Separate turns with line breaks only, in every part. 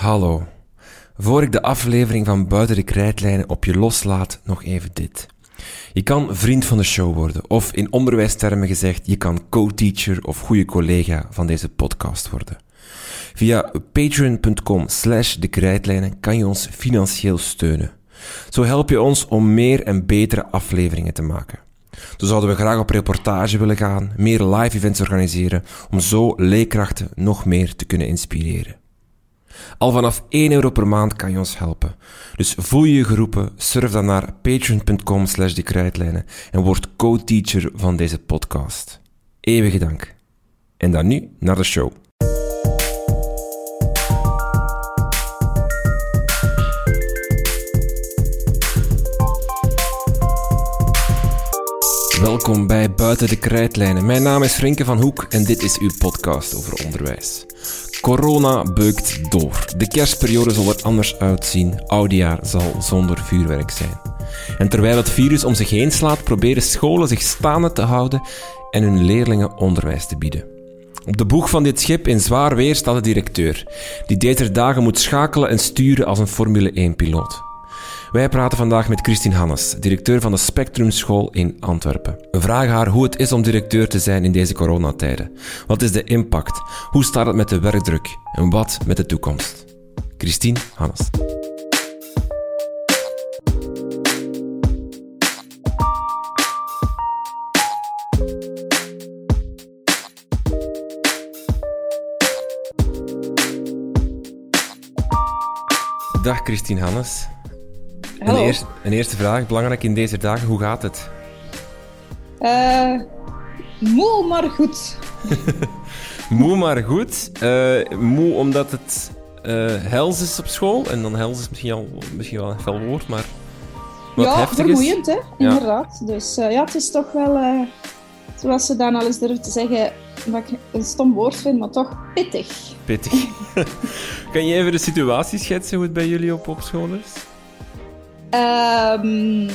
Hallo. Voor ik de aflevering van Buiten de Krijtlijnen op je loslaat, nog even dit. Je kan vriend van de show worden, of in onderwijstermen gezegd, je kan co-teacher of goede collega van deze podcast worden. Via patreon.com slash de krijtlijnen kan je ons financieel steunen. Zo help je ons om meer en betere afleveringen te maken. Zo zouden we graag op reportage willen gaan, meer live events organiseren, om zo leerkrachten nog meer te kunnen inspireren. Al vanaf 1 euro per maand kan je ons helpen. Dus voel je je geroepen, surf dan naar patreon.com slash de en word co-teacher van deze podcast. Eeuwige dank. En dan nu naar de show. Welkom bij Buiten de Krijtlijnen. Mijn naam is Frenke van Hoek en dit is uw podcast over onderwijs. Corona beukt door. De kerstperiode zal er anders uitzien. Oudjaar zal zonder vuurwerk zijn. En terwijl het virus om zich heen slaat, proberen scholen zich staande te houden en hun leerlingen onderwijs te bieden. Op de boeg van dit schip in zwaar weer staat de directeur, die deze dagen moet schakelen en sturen als een Formule 1-piloot. Wij praten vandaag met Christine Hannes, directeur van de Spectrum School in Antwerpen. We vragen haar hoe het is om directeur te zijn in deze coronatijden. Wat is de impact? Hoe staat het met de werkdruk? En wat met de toekomst? Christine Hannes. Dag Christine Hannes. Een, eerste, een eerste vraag, belangrijk in deze dagen, hoe gaat het?
Uh, moe, maar goed.
moe, maar goed. Uh, moe omdat het uh, hels is op school. En dan hels is misschien, al, misschien wel een fel woord, maar wat
ja,
heftig
vermoeiend, hè? Inderdaad. Dus ja, het is toch wel, zoals ze dan al eens durven te zeggen, wat ik een stom woord vind, maar toch pittig.
Pittig. kan je even de situatie schetsen hoe het bij jullie op, op school is?
Um,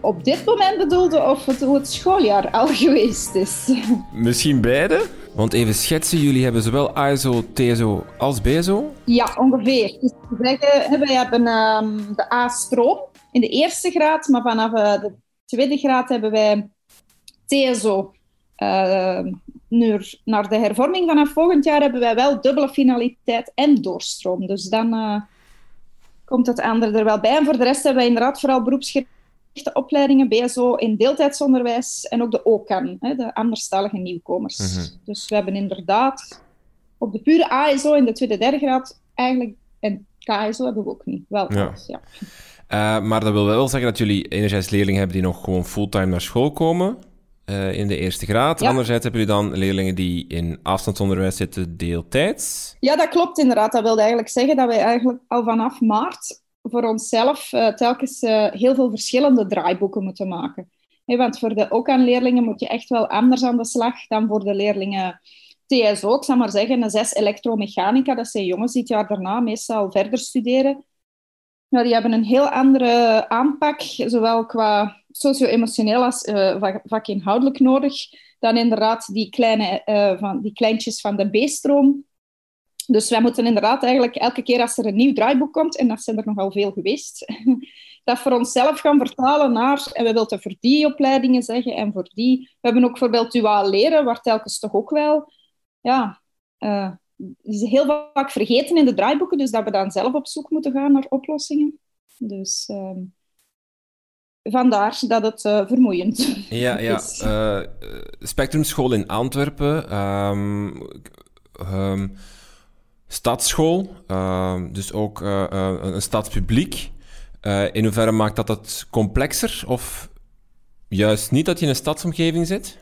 op dit moment bedoelde of het, hoe het schooljaar al geweest is.
Misschien beide? Want even schetsen, jullie hebben zowel ASO, TSO als BSO?
Ja, ongeveer. Dus we hebben, hebben um, de A-stroom in de eerste graad, maar vanaf uh, de tweede graad hebben wij TSO. Uh, nu, naar de hervorming vanaf volgend jaar hebben wij wel dubbele finaliteit en doorstroom. Dus dan... Uh, komt het andere er wel bij. En voor de rest hebben wij inderdaad vooral beroepsgerichte opleidingen, BSO in deeltijdsonderwijs en ook de OCAN, de anderstalige nieuwkomers. Mhm. Dus we hebben inderdaad op de pure ASO in de tweede, derde graad eigenlijk, en KSO hebben we ook niet. Wel, ja. ja.
Uh, maar dat wil wel zeggen dat jullie enerzijds leerlingen hebben die nog gewoon fulltime naar school komen. Uh, in de eerste graad. Anderzijds hebben jullie dan leerlingen die in afstandsonderwijs zitten deeltijds.
Ja, dat klopt inderdaad. Dat wilde eigenlijk zeggen dat wij eigenlijk al vanaf maart voor onszelf uh, telkens uh, heel veel verschillende draaiboeken moeten maken. Hey, want voor de ook aan leerlingen moet je echt wel anders aan de slag dan voor de leerlingen TSO. Ik zal maar zeggen, een zes elektromechanica. Dat zijn jongens die het jaar daarna meestal verder studeren. Nou, die hebben een heel andere aanpak, zowel qua socio-emotioneel als uh, vakinhoudelijk nodig, dan inderdaad die, kleine, uh, van, die kleintjes van de B-stroom. Dus wij moeten inderdaad eigenlijk elke keer als er een nieuw draaiboek komt, en dat zijn er nogal veel geweest, dat voor onszelf gaan vertalen naar, en we willen voor die opleidingen zeggen, en voor die. We hebben ook bijvoorbeeld duaal leren, waar telkens toch ook wel, ja, uh, is heel vaak vergeten in de draaiboeken, dus dat we dan zelf op zoek moeten gaan naar oplossingen. Dus uh, vandaar dat het uh, vermoeiend
ja, ja. is. Uh, Spectrumschool in Antwerpen, um, um, stadsschool, uh, dus ook een stadspubliek. in hoeverre maakt dat het complexer of juist niet dat je in een stadsomgeving zit?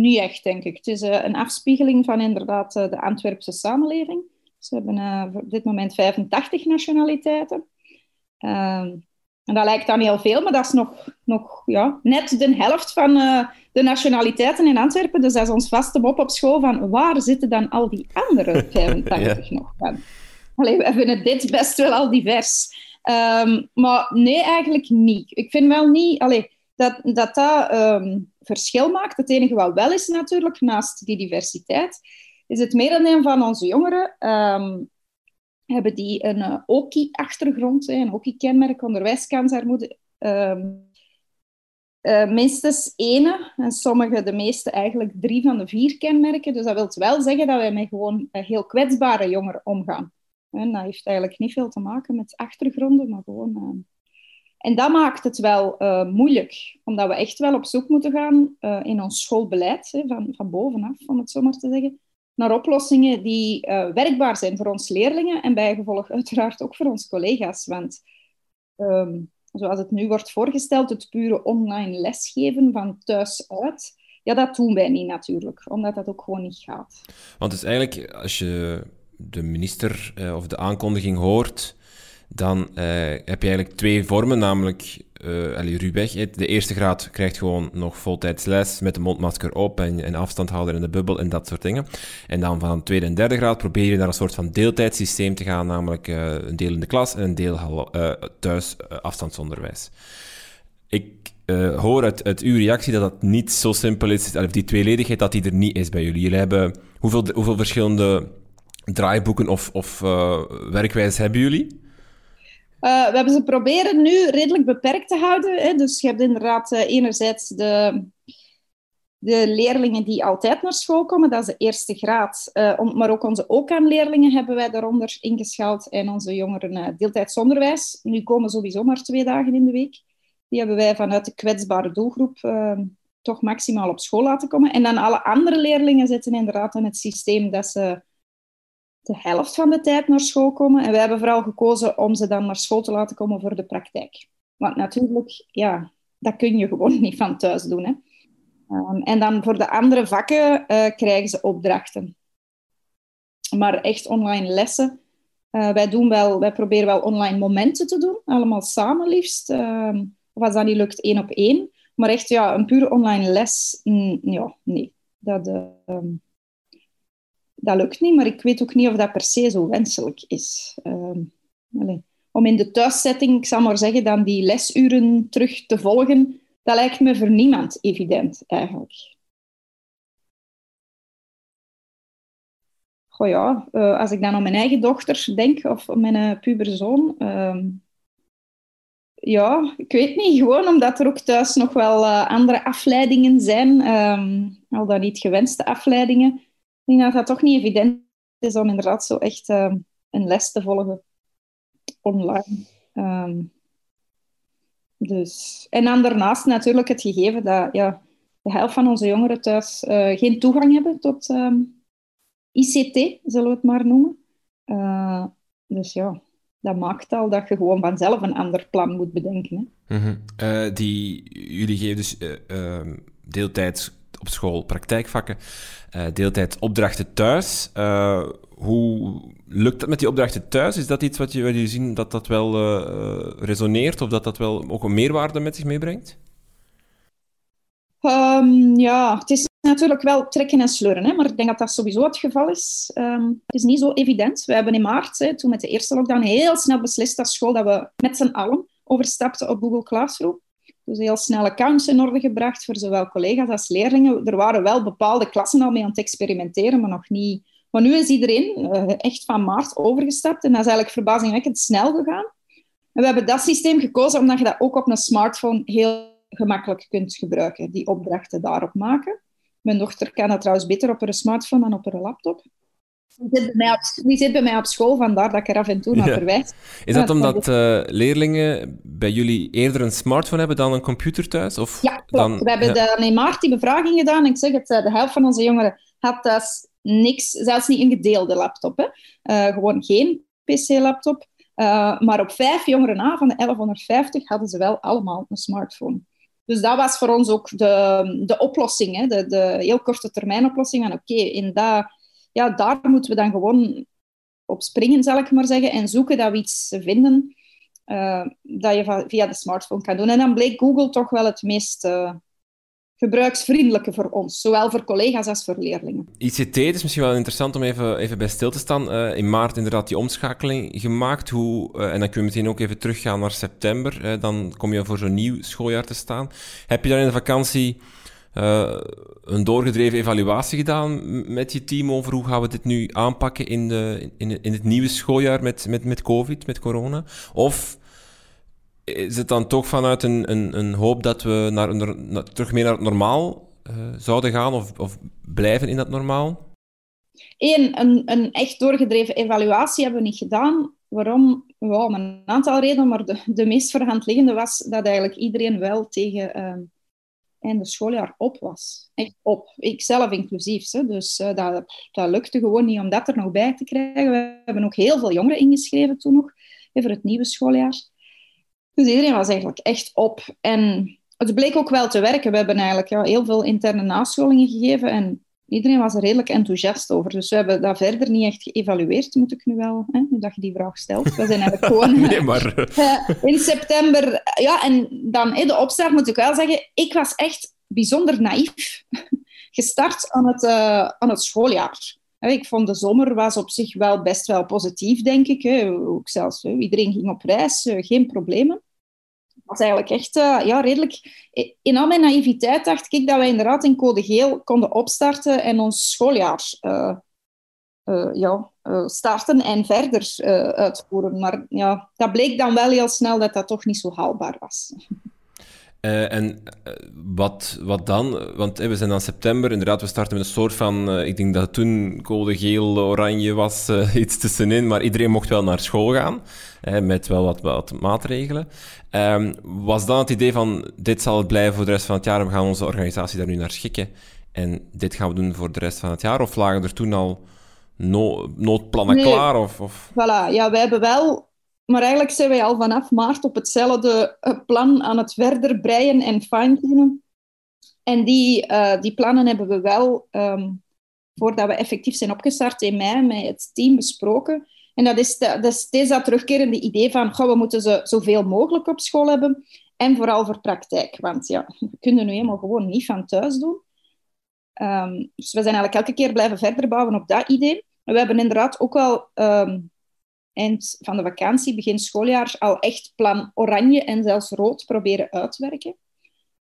Niet echt, denk ik. Het is een afspiegeling van inderdaad de Antwerpse samenleving. Ze hebben op dit moment 85 nationaliteiten. Ehm, en dat lijkt dan heel veel, maar dat is nog, nog ja, net de helft van de nationaliteiten in Antwerpen. Dus dat is ons vaste mop op school van waar zitten dan al die andere 85 nog van? Allee, we vinden dit best wel al divers. Um, maar nee, eigenlijk niet. Ik vind wel niet... Allee, dat dat, dat um, verschil maakt. Het enige wat wel is natuurlijk, naast die diversiteit, is het merendeel van onze jongeren um, hebben die een uh, OKI-achtergrond, een OKI-kenmerk, onderwijskansarmoede. Uh, uh, minstens ene, en sommige, de meeste eigenlijk drie van de vier kenmerken. Dus dat wil wel zeggen dat wij met gewoon heel kwetsbare jongeren omgaan. En dat heeft eigenlijk niet veel te maken met achtergronden, maar gewoon... Uh... En dat maakt het wel moeilijk, omdat we echt wel op zoek moeten gaan in ons schoolbeleid, hè, van, van bovenaf, om het zo maar te zeggen, naar oplossingen die werkbaar zijn voor ons leerlingen en bijgevolg uiteraard ook voor onze collega's. Want um, zoals het nu wordt voorgesteld, het pure online lesgeven van thuis uit, ja, dat doen wij niet natuurlijk, omdat dat ook gewoon niet gaat.
Want het is eigenlijk, als je de minister uh, of de aankondiging hoort, dan uh, heb je eigenlijk twee vormen, namelijk uh, allee, Rubeg. De eerste graad krijgt gewoon nog voltijds les met de mondmasker op en, en afstandhouder in de bubbel en dat soort dingen. En dan van tweede en derde graad probeer je naar een soort van deeltijdsysteem te gaan, namelijk uh, een deel in de klas en een deel thuis afstandsonderwijs. Ik hoor uit, uw reactie dat dat niet zo simpel is, die tweeledigheid, dat die er niet is bij jullie. Jullie hebben hoeveel, hoeveel verschillende draaiboeken of, of werkwijzen hebben jullie?
Uh, we hebben ze proberen nu redelijk beperkt te houden. Hè. Dus je hebt inderdaad uh, enerzijds de, de leerlingen die altijd naar school komen, dat is de eerste graad. maar ook onze OKAN-leerlingen hebben wij daaronder ingeschaald en onze jongeren deeltijds onderwijs. Nu komen sowieso maar twee dagen in de week. Die hebben wij vanuit de kwetsbare doelgroep toch maximaal op school laten komen. En dan alle andere leerlingen zitten inderdaad in het systeem dat ze de helft van de tijd naar school komen. En wij hebben vooral gekozen om ze dan naar school te laten komen voor de praktijk. Want natuurlijk, ja, dat kun je gewoon niet van thuis doen. Hè. Um, en dan voor de andere vakken uh, krijgen ze opdrachten. Maar echt online lessen. Uh, wij, doen wel, wij proberen wel online momenten te doen, allemaal samen liefst. Uh, of als dat niet lukt, één op één. Maar echt, ja, een pure online les, mm, ja, nee. Dat, ehm, dat lukt niet, maar ik weet ook niet of dat per se zo wenselijk is. Uh, om in de thuiszetting, ik zal maar zeggen, dan die lesuren terug te volgen, dat lijkt me voor niemand evident eigenlijk. Goh ja, uh, als ik dan aan mijn eigen dochter denk, of mijn uh, puberzoon, uh, ja, ik weet niet, gewoon omdat er ook thuis nog wel uh, andere afleidingen zijn, ehm, al dan niet gewenste afleidingen denk dat dat toch niet evident is om inderdaad zo echt uh, een les te volgen online. Um, dus. En dan daarnaast natuurlijk het gegeven dat ja, de helft van onze jongeren thuis uh, geen toegang hebben tot ehm, ICT, zullen we het maar noemen. Uh, dus ja, dat maakt al dat je gewoon vanzelf een ander plan moet bedenken. Hè.
Mm -hmm. die, jullie geven dus ehm, deeltijds op school praktijkvakken, uh, deeltijd opdrachten thuis. Uh, hoe lukt dat met die opdrachten thuis? Is dat iets wat je, wat je zien dat dat wel uh, resoneert of dat dat wel ook een meerwaarde met zich meebrengt?
Um, ja, het is natuurlijk wel trekken en sleuren, hè, maar ik denk dat dat sowieso het geval is. Um, het is niet zo evident. We hebben in maart, hè, toen met de eerste lockdown, heel snel beslist als school dat we met z'n allen overstapten op Google Classroom. Dus heel snel accounts in orde gebracht voor zowel collega's als leerlingen. Er waren wel bepaalde klassen al mee aan het experimenteren, maar nog niet. Maar nu is iedereen uh, echt van maart overgestapt en dat is eigenlijk verbazingwekkend snel gegaan. En we hebben dat systeem gekozen omdat je dat ook op een smartphone heel gemakkelijk kunt gebruiken, die opdrachten daarop maken. Mijn dochter kan dat trouwens beter op haar smartphone dan op haar laptop. Die zit, bij mij op, die zit bij mij op school, vandaar dat ik er af en toe naar verwijs.
Is dat omdat uh, leerlingen bij jullie eerder een smartphone hebben dan een computer thuis? Of
ja, Dan, we hebben dan in maart die bevraging gedaan. Ik zeg het, eh, de helft van onze jongeren had thuis niks, zelfs niet een gedeelde laptop. Hè. Uh, gewoon geen PC-laptop. Uh, maar op vijf jongeren na, van de 1150, hadden ze wel allemaal een smartphone. Dus dat was voor ons ook de, de oplossing, hè, de, de heel korte termijn oplossing. Oké, okay, in dat ja, daar moeten we dan gewoon op springen, zal ik maar zeggen, en zoeken dat we iets vinden uh, dat je via de smartphone kan doen. En dan bleek Google toch wel het meest uh, gebruiksvriendelijke voor ons, zowel voor collega's als voor leerlingen.
ICT is misschien wel interessant om even, even bij stil te staan. Uh, in maart inderdaad die omschakeling gemaakt. Hoe, en dan kun je meteen ook even teruggaan naar september. dan kom je voor zo'n nieuw schooljaar te staan. Heb je dan in de vakantie een doorgedreven evaluatie gedaan met je team over hoe gaan we dit nu aanpakken in, de, in, in het nieuwe schooljaar met, met, met COVID, met corona? Of is het dan toch vanuit een, een, een hoop dat we naar, naar, terug meer naar het normaal uh, zouden gaan of, of blijven in dat normaal?
Eén, een, een echt doorgedreven evaluatie hebben we niet gedaan. Waarom? Wow, een aantal redenen, maar de, de meest voor de hand liggende was dat eigenlijk iedereen wel tegen uh, einde schooljaar op was. Echt op. Ikzelf inclusief. Hè. Dus uh, dat, dat lukte gewoon niet om dat er nog bij te krijgen. We hebben ook heel veel jongeren ingeschreven toen nog, voor het nieuwe schooljaar. Dus iedereen was eigenlijk echt op. En het bleek ook wel te werken. We hebben eigenlijk ja, heel veel interne nascholingen gegeven en iedereen was er redelijk enthousiast over. Dus we hebben dat verder niet echt geëvalueerd, moet ik nu wel, hè, nu dat je die vraag stelt. We zijn eigenlijk gewoon
nee, maar...
uh, in september... Ja, en dan de opstart moet ik wel zeggen, ik was echt bijzonder naïef gestart aan het, uh, aan het schooljaar. Ik vond de zomer was op zich wel best wel positief, denk ik. Ook zelfs, iedereen ging op reis, eh, geen problemen was eigenlijk echt uh, ja, redelijk... In al mijn naïviteit dacht ik dat wij inderdaad in code geel konden opstarten en ons schooljaar uh, ja, starten en verder uitvoeren. Maar ja, dat bleek dan wel heel snel dat dat toch niet zo haalbaar was.
Uh, en uh, wat, wat dan? Want we zijn dan september, inderdaad, we starten met een soort van... ik denk dat toen code geel, oranje was, iets tussenin, maar iedereen mocht wel naar school gaan, met wel wat, wat maatregelen. Um, was dan het idee van, dit zal het blijven voor de rest van het jaar, we gaan onze organisatie daar nu naar schikken, en dit gaan we doen voor de rest van het jaar? Of lagen er toen al no noodplannen nee. klaar? Of, of...
Voilà, ja, wij hebben wel maar eigenlijk zijn wij al vanaf maart op hetzelfde eh, plan aan het verder breien en fine-tunen. En die, uh, die plannen hebben we wel, um, voordat we effectief zijn opgestart in mei, met het team besproken. En dat is, de, dat is steeds dat terugkerende idee van, we moeten ze zoveel mogelijk op school hebben. En vooral voor praktijk, want ja, we kunnen nu helemaal gewoon niet van thuis doen. Um, dus we zijn eigenlijk elke keer blijven verder bouwen op dat idee. We hebben inderdaad ook wel um, eind van de vakantie, begin schooljaar, al echt plan oranje en zelfs rood proberen uitwerken.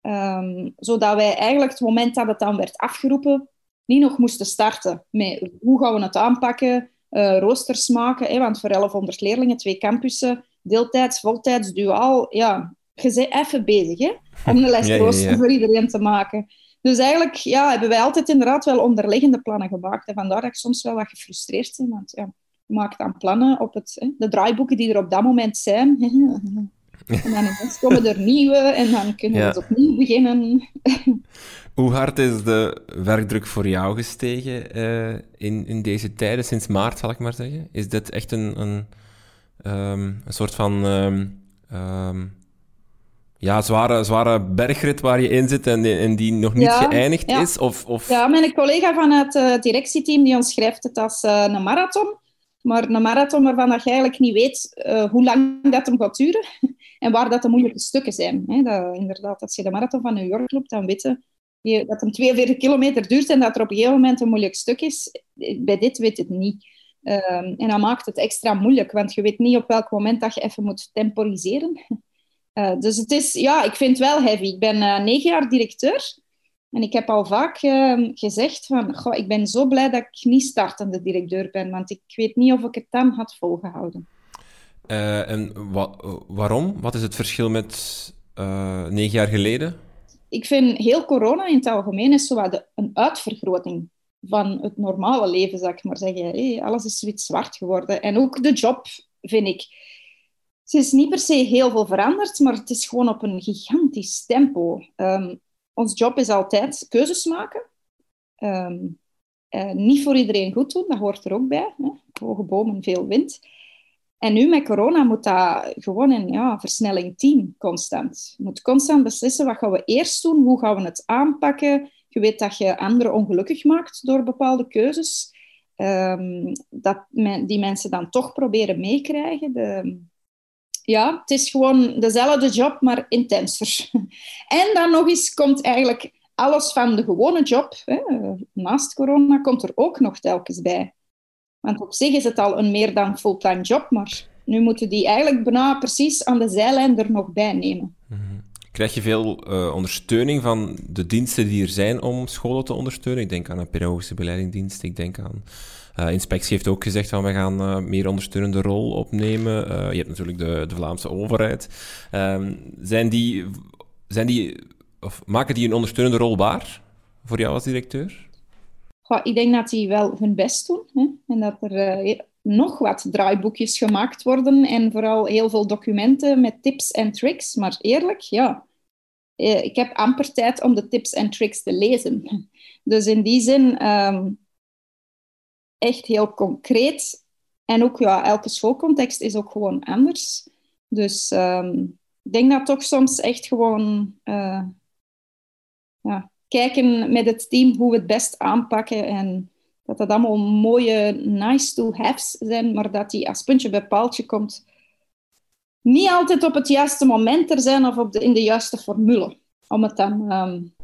Um, zodat wij eigenlijk het moment dat het dan werd afgeroepen, niet nog moesten starten met hoe gaan we het aanpakken, uh, roosters maken. Hè, want voor 1100 leerlingen, twee campussen, deeltijds, voltijds, duaal. Ja, je bent even bezig hè, om een lesrooster ja, ja, ja. voor iedereen te maken. Dus eigenlijk ja, hebben wij altijd inderdaad wel onderliggende plannen gemaakt. En vandaar dat ik soms wel wat gefrustreerd ben. Want ja, maakt dan plannen op het, hè, de draaiboeken die er op dat moment zijn. En dan komen er nieuwe en dan kunnen we ja. opnieuw beginnen.
Hoe hard is de werkdruk voor jou gestegen uh, in, in deze tijden, sinds maart zal ik maar zeggen? Is dit echt een, een, um, een soort van um, um, ja, zware, zware bergrit waar je in zit en, en die nog niet ja, geëindigd
ja.
is? Of, of...
Ja, mijn collega van het uh, directieteam die omschrijft het als uh, een marathon. Maar een marathon waarvan je eigenlijk niet weet uh, hoe lang dat hem gaat duren en waar dat de moeilijke stukken zijn. Hè, dat, inderdaad, als je de marathon van New York loopt, dan weet je dat hem 42 kilometer duurt en dat er op een gegeven moment een moeilijk stuk is. Bij dit weet het niet. Um, en dat maakt het extra moeilijk, want je weet niet op welk moment dat je even moet temporiseren. Uh, dus het is, ja, ik vind het wel heavy. Ik ben uh, negen jaar directeur. En ik heb al vaak uh, gezegd van, goh, ik ben zo blij dat ik niet startende directeur ben, want ik weet niet of ik het dan had volgehouden.
Uh, en wa waarom? Wat is het verschil met uh, negen jaar geleden?
Ik vind heel corona in het algemeen is zo een uitvergroting van het normale leven, zou ik maar zeggen. Hey, alles is wit zwart geworden. En ook de job, vind ik. Ze is niet per se heel veel veranderd, maar het is gewoon op een gigantisch tempo. Um, ons job is altijd keuzes maken. Um, uh, niet voor iedereen goed doen, dat hoort er ook bij. Hè? Hoge bomen, veel wind. En nu met corona moet dat gewoon in ja, versnelling 10 constant. Je moet constant beslissen wat gaan we eerst doen, hoe gaan we het aanpakken. Je weet dat je anderen ongelukkig maakt door bepaalde keuzes. Um, dat die mensen dan toch proberen meekrijgen. Ja, het is gewoon dezelfde job, maar intenser. En dan nog eens komt eigenlijk alles van de gewone job, hè, naast corona, komt er ook nog telkens bij. Want op zich is het al een meer dan fulltime job, maar nu moeten die eigenlijk bijna precies aan de zijlijn er nog bij nemen.
-hmm. Krijg je veel uh, ondersteuning van de diensten die er zijn om scholen te ondersteunen? Ik denk aan een pedagogische begeleidingdienst, ik denk aan... Uh, inspectie heeft ook gezegd van we gaan uh, meer ondersteunende rol opnemen. je hebt natuurlijk de, de Vlaamse overheid. Ehm, zijn die, zijn die, of maken die een ondersteunende rol waar voor jou als directeur?
Ik denk dat die wel hun best doen. En dat er nog wat draaiboekjes gemaakt worden en vooral heel veel documenten met tips en tricks. Maar eerlijk, ja, eh, ik heb amper tijd om de tips en tricks te lezen. Dus in die zin ehm, echt heel concreet. En ook ja, elke schoolcontext is ook gewoon anders. Dus um, ik denk dat toch soms echt gewoon uh, ja, kijken met het team hoe we het best aanpakken en dat dat allemaal mooie nice-to-haves zijn, maar dat die als puntje bij paaltje komt, niet altijd op het juiste moment er zijn of op de, in de juiste formule, om het dan um,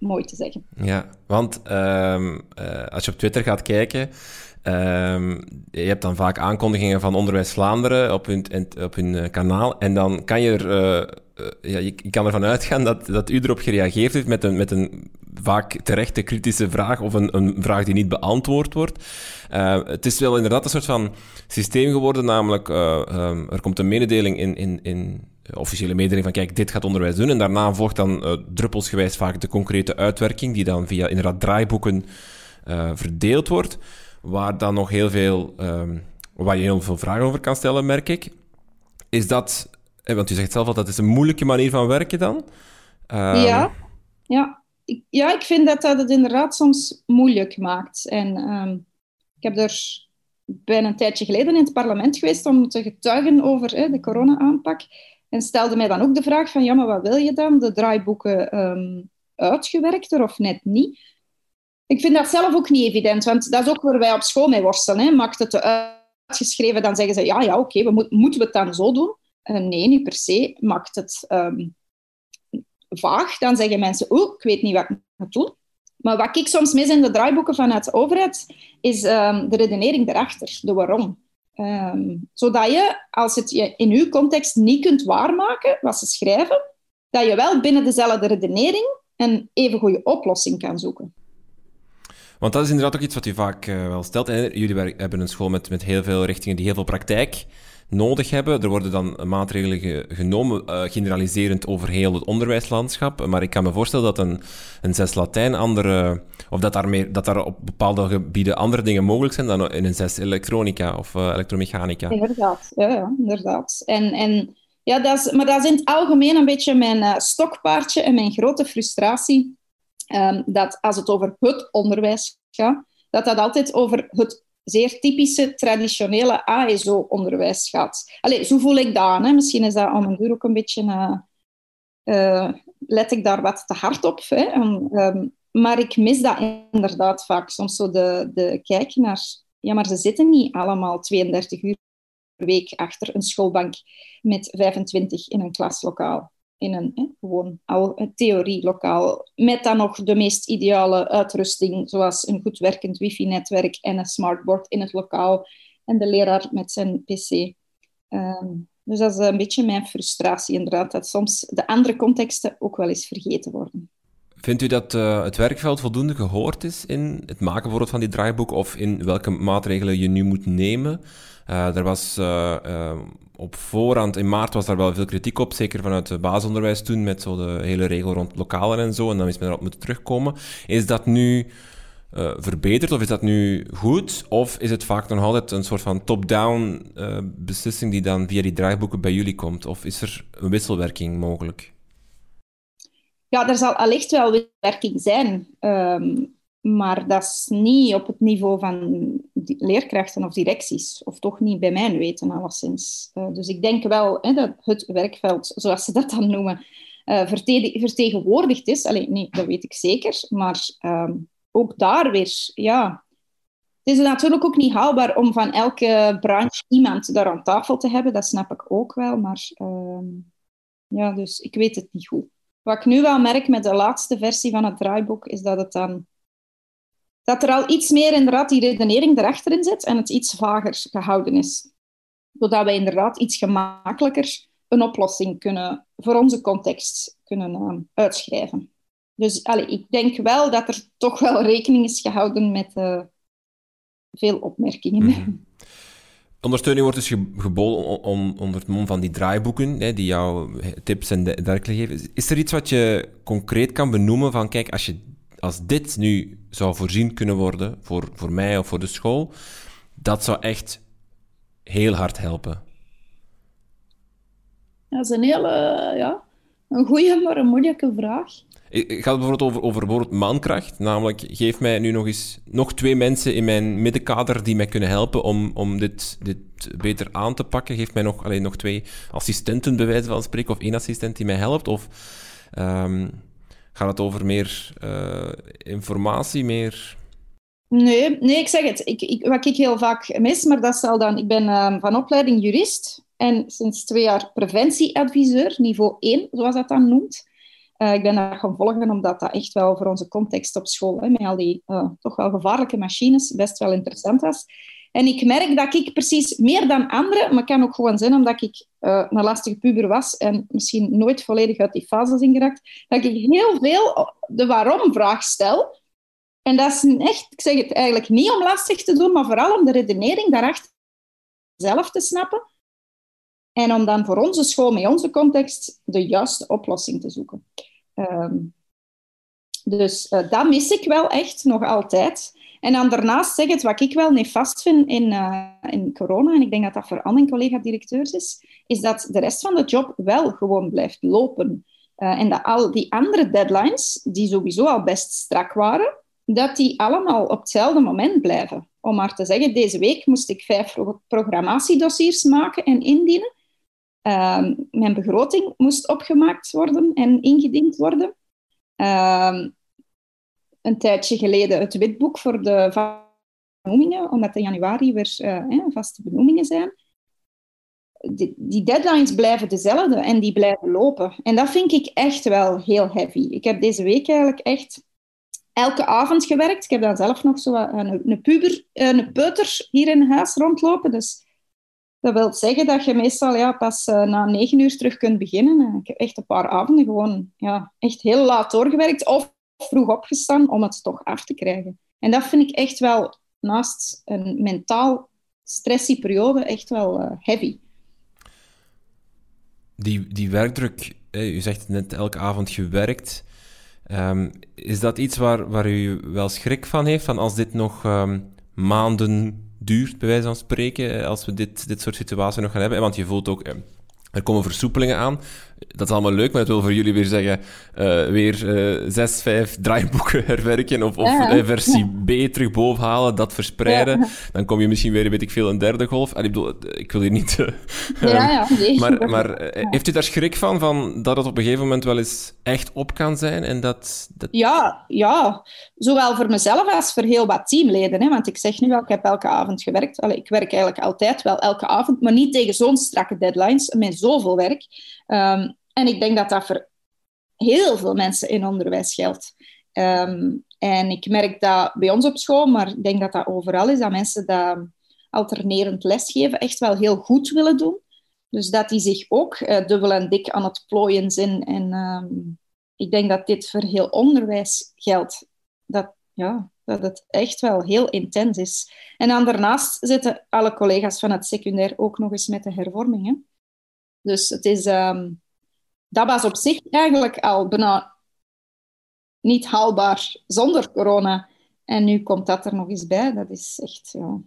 mooi te zeggen.
Ja, want um, uh, als je op Twitter gaat kijken, Um, je hebt dan vaak aankondigingen van Onderwijs Vlaanderen op hun, op hun uh, kanaal. En dan kan je er, uh, ja, je, kan ervan uitgaan dat, dat u erop gereageerd heeft met een, met een vaak terechte kritische vraag of een, een vraag die niet beantwoord wordt. Het is wel inderdaad een soort van systeem geworden, namelijk um, er komt een mededeling in, in, in officiële mededeling van kijk, dit gaat onderwijs doen. En daarna volgt dan druppelsgewijs vaak de concrete uitwerking, die dan via inderdaad draaiboeken verdeeld wordt waar dan nog heel veel, um, waar je heel veel vragen over kan stellen, merk ik. Is dat, eh, want u zegt zelf al dat is een moeilijke manier van werken dan?
Um, ja, ja. Ik, ja, ik vind dat dat het inderdaad soms moeilijk maakt. En um, ik heb er bijna een tijdje geleden in het parlement geweest om te getuigen over hè, de corona-aanpak. En stelde mij dan ook de vraag van, ja, maar wat wil je dan? De draaiboeken um, uitgewerkter of net niet? Ik vind dat zelf ook niet evident, want dat is ook waar wij op school mee worstelen. Hè. Maakt het uitgeschreven, dan zeggen ze ja, ja, oké, we moeten we het dan zo doen? Uh, nee, niet per se. Maakt het um, vaag, dan zeggen mensen, oeh, ik weet niet wat ik moet doen. Maar wat ik soms mis in de draaiboeken vanuit de overheid, is um, de redenering erachter, de waarom. Um, zodat je, als het je in uw context niet kunt waarmaken, wat ze schrijven, dat je wel binnen dezelfde redenering een even goede oplossing kan zoeken.
Want dat is inderdaad ook iets wat u vaak uh, wel stelt. Jullie hebben een school met, met heel veel richtingen die heel veel praktijk nodig hebben. Er worden dan maatregelen ge genomen, uh, generaliserend over heel het onderwijslandschap. Maar ik kan me voorstellen dat een, een zes Latijn andere... Of dat daar, meer, dat daar op bepaalde gebieden andere dingen mogelijk zijn dan in een zes elektronica of uh, elektromechanica.
Inderdaad, ja, ja inderdaad. En... en... Ja, dat is, maar dat is in het algemeen een beetje mijn stokpaardje en mijn grote frustratie um, dat als het over het onderwijs gaat, dat dat altijd over het zeer typische, traditionele ASO-onderwijs gaat. Allee, zo voel ik dat. Hè. Misschien is dat aan mijn duur ook een beetje... Uh, let ik daar wat te hard op. Hè. Um, maar ik mis dat inderdaad vaak. Soms zo de, de kijk naar... Ja, maar ze zitten niet allemaal 32 uur per week achter een schoolbank met 25 in een klaslokaal in een hè, gewoon al theorielokaal. Met dan nog de meest ideale uitrusting, zoals een goed werkend wifi-netwerk en een smartboard in het lokaal. En de leraar met zijn pc. Um, dus dat is een beetje mijn frustratie, inderdaad, dat soms de andere contexten ook wel eens vergeten worden.
Vindt u dat uh, het werkveld voldoende gehoord is in het maken bijvoorbeeld van die draaiboek of in welke maatregelen je nu moet nemen? Uh, er was uh, op voorhand, in maart was daar wel veel kritiek op, zeker vanuit het basisonderwijs toen, met zo de hele regel rond lokalen en zo, en dan is men erop moeten terugkomen. Is dat nu verbeterd of is dat nu goed? Of is het vaak nog altijd een soort van top-down beslissing die dan via die draaiboeken bij jullie komt? Of is er een wisselwerking mogelijk?
Ja, er zal allicht wel wisselwerking zijn. Um, maar dat is niet op het niveau van leerkrachten of directies. Of toch niet bij mijn weten, alleszins. Uh, dus ik denk wel hè, dat het werkveld, zoals ze dat dan noemen, uh, vertegenwoordigd is. Alleen, nee, dat weet ik zeker. Maar uh, ook daar weer, ja... Het is natuurlijk ook niet haalbaar om van elke branche iemand daar aan tafel te hebben. Dat snap ik ook wel. Maar ehm, ja, dus ik weet het niet goed. Wat ik nu wel merk met de laatste versie van het draaiboek, is dat het dan dat er al iets meer inderdaad die redenering erachterin zit en het iets vager gehouden is. Zodat wij inderdaad iets gemakkelijker een oplossing kunnen, voor onze context kunnen uh, uitschrijven. Dus ik denk wel dat er toch wel rekening is gehouden met uh, veel opmerkingen. -hmm.
Ondersteuning wordt dus geboden onder het mom van die draaiboeken, hè, die jou tips en dergelijke geven. Is er iets wat je concreet kan benoemen van, kijk, als, je, als dit nu zou voorzien kunnen worden voor, voor mij of voor de school, dat zou echt heel hard helpen?
dat is een hele, ja, een goede, maar een moeilijke vraag.
Het gaat bijvoorbeeld over, over bijvoorbeeld mankracht. Namelijk, geef mij nu nog eens nog twee mensen in mijn middenkader die mij kunnen helpen om, om dit, dit beter aan te pakken. Geef mij nog, alleen nog twee assistenten, bij wijze van spreken, of één assistent die mij helpt. Of um, gaat het over meer uh, informatie, meer...
Nee, nee, ik zeg het. Ik, ik, wat ik heel vaak mis, maar dat zal dan... Ik ben um, van opleiding jurist en sinds twee jaar preventieadviseur, niveau 1, zoals dat dan noemt. Uh, ik ben dat gaan volgen omdat dat echt wel voor onze context op school, hè, met al die uh, toch wel gevaarlijke machines, best wel interessant was. En ik merk dat ik precies meer dan anderen, maar kan ook gewoon zijn omdat ik uh, een lastige puber was en misschien nooit volledig uit die fases ingeraakt, dat ik heel veel de waarom-vraag stel. En dat is echt, ik zeg het eigenlijk niet om lastig te doen, maar vooral om de redenering daarachter zelf te snappen. En om dan voor onze school, met onze context, de juiste oplossing te zoeken. Um, dus uh, dat mis ik wel echt nog altijd. En dan daarnaast zeg het, wat ik wel nefast vind in, uh, in corona, en ik denk dat dat voor al mijn collega-directeurs is, is dat de rest van de job wel gewoon blijft lopen. Uh, en dat al die andere deadlines, die sowieso al best strak waren, dat die allemaal op hetzelfde moment blijven. Om maar te zeggen, deze week moest ik vijf programmatiedossiers maken en indienen. Uh, mijn begroting moest opgemaakt worden en ingediend worden. Uh, een tijdje geleden het witboek voor de benoemingen, omdat in januari weer uh, vaste benoemingen zijn. Die, deadlines blijven dezelfde en die blijven lopen. En dat vind ik echt wel heel heavy. Ik heb deze week eigenlijk echt elke avond gewerkt. Ik heb dan zelf nog zo een, een puber, een peuter hier in huis rondlopen. Dus dat wil zeggen dat je meestal ja, pas na negen uur terug kunt beginnen. Ik heb echt een paar avonden gewoon ja, echt heel laat doorgewerkt of vroeg opgestaan om het toch af te krijgen. En dat vind ik echt wel, naast een mentaal stressie periode, echt wel uh, heavy.
Die, die werkdruk, u zegt net elke avond gewerkt. Um, is dat iets waar, waar u wel schrik van heeft? Van als dit nog um, maanden duurt, bij wijze van spreken, als we dit, dit soort situaties nog gaan hebben. Want je voelt ook, eh, er komen versoepelingen aan. Dat is allemaal leuk, maar het wil voor jullie weer zeggen, uh, weer uh, zes, vijf draaiboeken herwerken of, of ja. versie B terug bovenhalen, dat verspreiden. Ja. Dan kom je misschien weer, weet ik veel, een derde golf. Allee, ik bedoel, ik wil hier niet... Uh, ja, nee. Maar, maar heeft u daar schrik van, van, dat het op een gegeven moment wel eens echt op kan zijn? En dat, dat...
Ja, ja, zowel voor mezelf als voor heel wat teamleden. Hè? Want ik zeg nu wel, ik heb elke avond gewerkt. Allee, ik werk eigenlijk altijd wel elke avond, maar niet tegen zo'n strakke deadlines, met zoveel werk. Um, en ik denk dat dat voor heel veel mensen in onderwijs geldt. Um, en ik merk dat bij ons op school, maar ik denk dat dat overal is, dat mensen dat alternerend lesgeven echt wel heel goed willen doen. Dus dat die zich ook uh, dubbel en dik aan het plooien zijn. En um, ik denk dat dit voor heel onderwijs geldt. Dat, ja, dat het echt wel heel intens is. En daarnaast zitten alle collega's van het secundair ook nog eens met de hervormingen. Dus het is, um, dat was op zich eigenlijk al bijna niet haalbaar zonder corona. En nu komt dat er nog eens bij. Dat is echt, ja...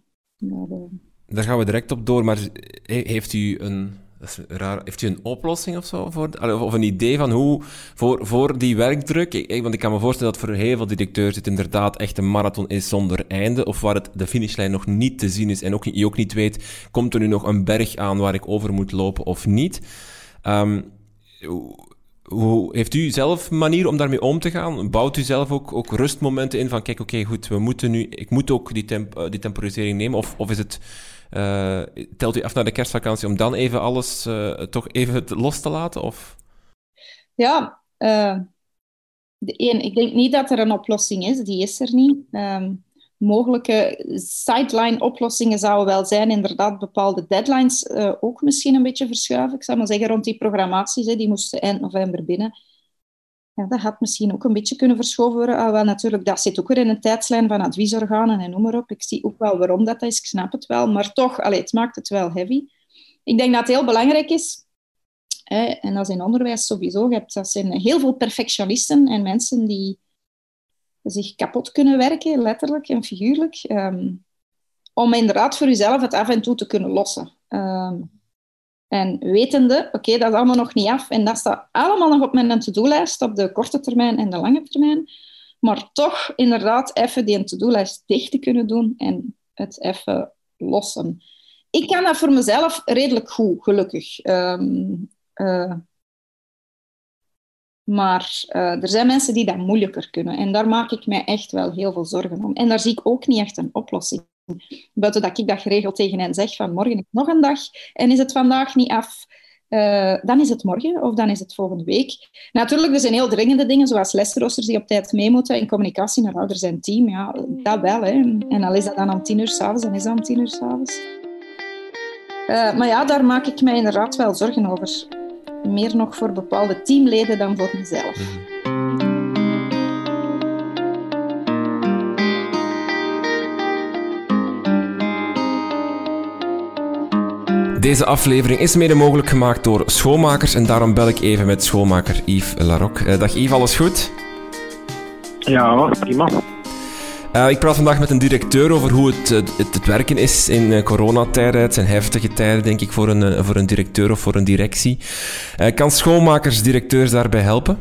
Daar gaan we direct op door, maar heeft u een, raar, heeft u een oplossing of zo? Voor, of een idee van hoe, voor, voor die werkdruk? Want ik kan me voorstellen dat voor heel veel directeurs het inderdaad echt een marathon is zonder einde, of waar het de finishlijn nog niet te zien is en ook, je ook niet weet, komt er nu nog een berg aan waar ik over moet lopen of niet? Um, hoe, heeft u zelf een manier om daarmee om te gaan? Bouwt u zelf ook, ook rustmomenten in van kijk, oké, goed, we moeten nu, ik moet ook die, temp, die temporisering nemen? Of, of is het, uh, telt u af naar de kerstvakantie om dan even alles uh, toch even los te laten? Of?
Ja, uh, de een, ik denk niet dat er een oplossing is, die is er niet. Um, mogelijke sideline-oplossingen zouden wel zijn, inderdaad, bepaalde deadlines ook misschien een beetje verschuiven. Ik zou maar zeggen, rond die programmaties, hè, die moesten eind november binnen. Ja, dat had misschien ook een beetje kunnen verschoven worden. Alhoewel, natuurlijk, dat zit ook weer in een tijdslijn van adviesorganen en noem maar op. Ik zie ook wel waarom dat is, ik snap het wel. Maar toch, allee, het maakt het wel heavy. Ik denk dat het heel belangrijk is, hè, en dat is in onderwijs sowieso, hebt, dat zijn heel veel perfectionisten en mensen die zich kapot kunnen werken, letterlijk en figuurlijk, ehm, om inderdaad voor jezelf het af en toe te kunnen lossen. Ehm, en wetende, oké, dat is allemaal nog niet af en dat staat allemaal nog op mijn to-do-lijst op de korte termijn en de lange termijn, maar toch inderdaad even die to-do-lijst dicht te kunnen doen en het even lossen. Ik kan dat voor mezelf redelijk goed, gelukkig. Um, maar uh, er zijn mensen die dat moeilijker kunnen. En daar maak ik mij echt wel heel veel zorgen om. En daar zie ik ook niet echt een oplossing. Buiten dat ik dat geregeld tegen hen zeg van morgen is nog een dag en is het vandaag niet af, uh, dan is het morgen of dan is het volgende week. Natuurlijk, zijn heel dringende dingen, zoals lesroosters die op tijd mee moeten en communicatie naar ouders en team. Ja, dat wel. Hè. En al is dat dan om tien uur s'avonds, dan is dat om tien uur s'avonds. Uh, maar ja, daar maak ik mij inderdaad wel zorgen over meer nog voor bepaalde teamleden dan voor mezelf.
Deze aflevering is mede mogelijk gemaakt door schoonmakers en daarom bel ik even met schoonmaker Yves Larocque. Eh, dag Yves, alles goed?
Ja, prima.
Uh, ik praat vandaag met een directeur over hoe het, het, het werken is in uh, coronatijden. Het zijn heftige tijden, denk ik, voor een, uh, voor een directeur of voor een directie. kan schoonmakersdirecteurs daarbij helpen?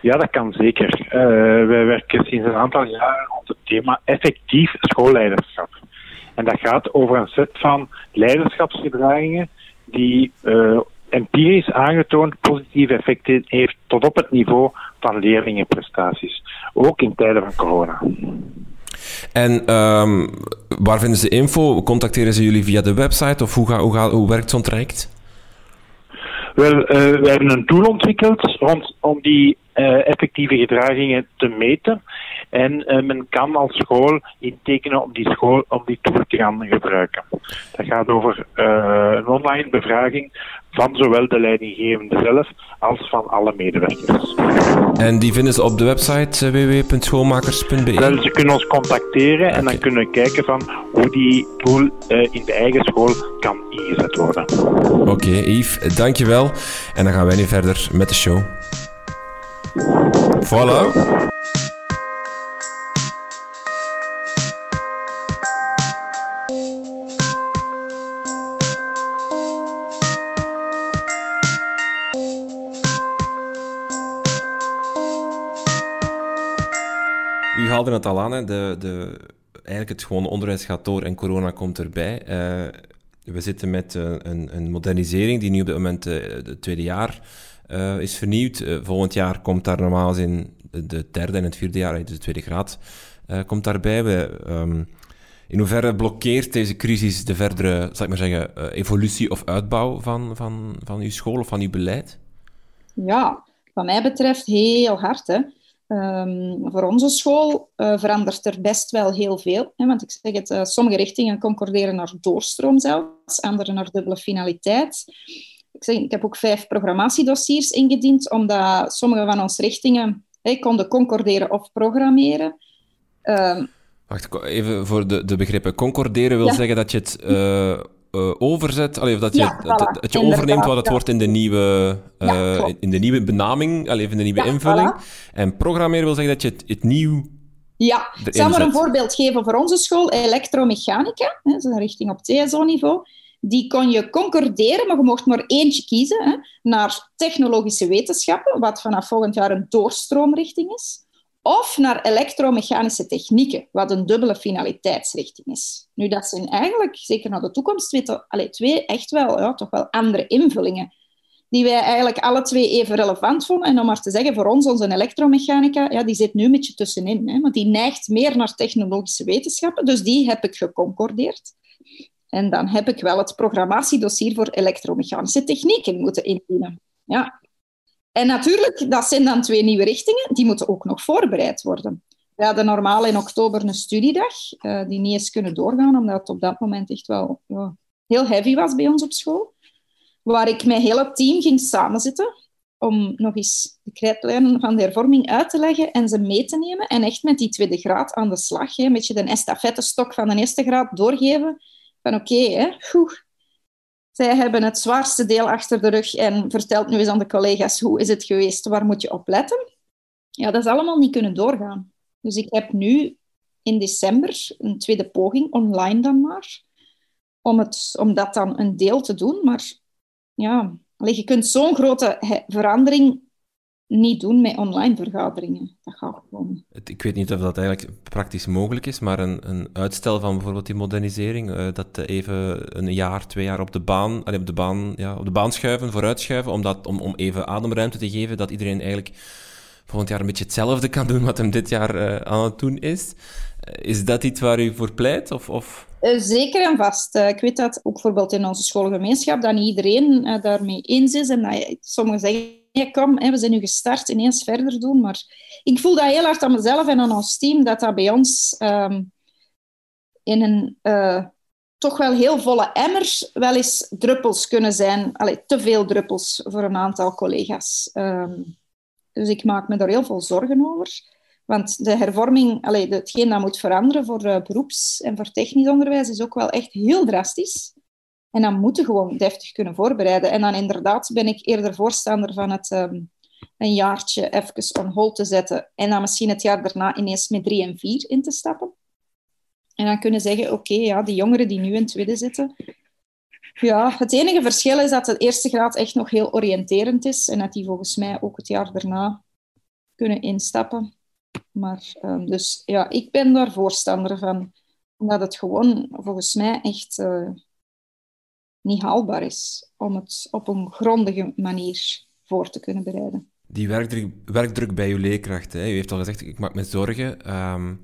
Ja, dat kan zeker. wij werken sinds een aantal jaren rond het thema effectief schoolleiderschap. En dat gaat over een set van leiderschapsgedragingen die empirisch aangetoond positieve effecten heeft tot op het niveau van leerlingenprestaties. Ook in tijden van corona.
En um, waar vinden ze info? Contacteren ze jullie via de website of hoe, ga, hoe, ga, hoe werkt zo'n traject?
Wel, uh, we hebben een tool ontwikkeld rond, om die uh, effectieve gedragingen te meten. En uh, men kan als school intekenen om die, school, om die tool te gaan gebruiken. Dat gaat over een online bevraging van zowel de leidinggevende zelf als van alle medewerkers.
En die vinden ze op de website www.schoolmakers.be?
Wel, ze kunnen ons contacteren en dan kunnen we kijken van hoe die tool in de eigen school kan ingezet worden.
Oké, okay, Yves, dankjewel. En dan gaan wij nu verder met de show. Voilà. Haalde het al aan, hè? De, de, eigenlijk het gewone onderwijs gaat door en corona komt erbij. Uh, we zitten met uh, een, een, modernisering die nu op dit moment het tweede jaar is vernieuwd. Volgend jaar komt daar normaal in de derde en het vierde jaar, dus de tweede graad, komt daarbij. We, um, in hoeverre blokkeert deze crisis de verdere, zal ik maar zeggen, evolutie of uitbouw van, van, van uw school of van uw beleid?
Ja, wat mij betreft heel hard. Hè. Um, voor onze school uh, verandert er best wel heel veel. Hè, want ik zeg het, uh, sommige richtingen concorderen naar doorstroom zelfs, andere naar dubbele finaliteit ik, zeg, ik heb ook vijf programmatiedossiers ingediend, omdat sommige van onze richtingen hey, konden concorderen of programmeren.
Um, Wacht, even voor de, de begrippen. Concorderen wil zeggen dat je het uh, uh, overzet, allee, of dat je, ja, dat, dat, je overneemt wat het ja. wordt in de nieuwe, uh, in de nieuwe benaming, allee, in de nieuwe invulling. Voilà. En programmeren wil zeggen dat je het, het nieuw
ja, ik zal maar een voorbeeld geven voor onze school, elektromechanica, dat is een richting op TSO-niveau die kon je concorderen, maar je mocht maar eentje kiezen, hè, naar technologische wetenschappen, wat vanaf volgend jaar een doorstroomrichting is, of naar elektromechanische technieken, wat een dubbele finaliteitsrichting is. Nu, dat zijn eigenlijk, zeker naar de toekomst, twee, twee echt wel, ja, toch wel andere invullingen, die wij eigenlijk alle twee even relevant vonden. En om maar te zeggen, voor ons, onze elektromechanica, ja, die zit nu een beetje tussenin, hè, want die neigt meer naar technologische wetenschappen, dus die heb ik geconcordeerd. En dan heb ik wel het programmatiedossier voor elektromechanische technieken moeten indienen. Ja. En natuurlijk, dat zijn dan twee nieuwe richtingen, die moeten ook nog voorbereid worden. We hadden normaal in oktober een studiedag, uh, die niet eens kunnen doorgaan, omdat het op dat moment echt wel heel heavy was bij ons op school. Waar ik met heel het team ging samenzitten om nog eens de krijtlijnen van de hervorming uit te leggen en ze mee te nemen. En echt met die tweede graad aan de slag. Hè, een beetje de estafettestok van de eerste graad doorgeven. Van oké, okay, zij hebben het zwaarste deel achter de rug en vertelt nu eens aan de collega's hoe is het geweest, waar moet je op letten. Ja, dat is allemaal niet kunnen doorgaan. Dus ik heb nu in december een tweede poging, online dan maar, om, het, om dat dan een deel te doen. Maar ja, je kunt zo'n grote verandering niet doen met online vergaderingen. Dat gaat gewoon.
Ik weet niet of dat eigenlijk praktisch mogelijk is, maar een, een uitstel van bijvoorbeeld die modernisering, uh, dat even een jaar, twee jaar op de baan, allee, op de baan, ja, op de baan schuiven, vooruitschuiven, om, dat, om, om even ademruimte te geven, dat iedereen eigenlijk volgend jaar een beetje hetzelfde kan doen wat hem dit jaar uh, aan het doen is. Eh, is dat iets waar u voor pleit? Of, of?
Zeker en vast. ik weet dat ook bijvoorbeeld in onze schoolgemeenschap dat niet iedereen daarmee eens is. En dat sommigen zeggen kom, we zijn nu gestart, ineens verder doen. Maar ik voel dat heel hard aan mezelf en aan ons team, dat dat bij ons ehm, in een uh, toch wel heel volle emmer wel eens druppels kunnen zijn. Allee, te veel druppels voor een aantal collega's. Um, dus ik maak me daar heel veel zorgen over. Want de hervorming, allee, hetgeen dat moet veranderen voor uh, beroeps- en voor technisch onderwijs, is ook wel echt heel drastisch. En dan moeten gewoon deftig kunnen voorbereiden. En dan inderdaad ben ik eerder voorstander van het ehm, een jaartje even on hold te zetten. En dan misschien het jaar daarna ineens met drie en vier in te stappen. En dan kunnen zeggen, oké, ja, die jongeren die nu in tweede zitten... Ja, het enige verschil is dat de eerste graad echt nog heel oriënterend is. En dat die volgens mij ook het jaar daarna kunnen instappen. Maar um, dus ja, ik ben daar voorstander van. Omdat het gewoon volgens mij echt... Uh, niet haalbaar is om het op een grondige manier voor te kunnen bereiden.
Die werkdruk, werkdruk bij uw leerkrachten, hè? u heeft al gezegd, ik maak me zorgen. Um,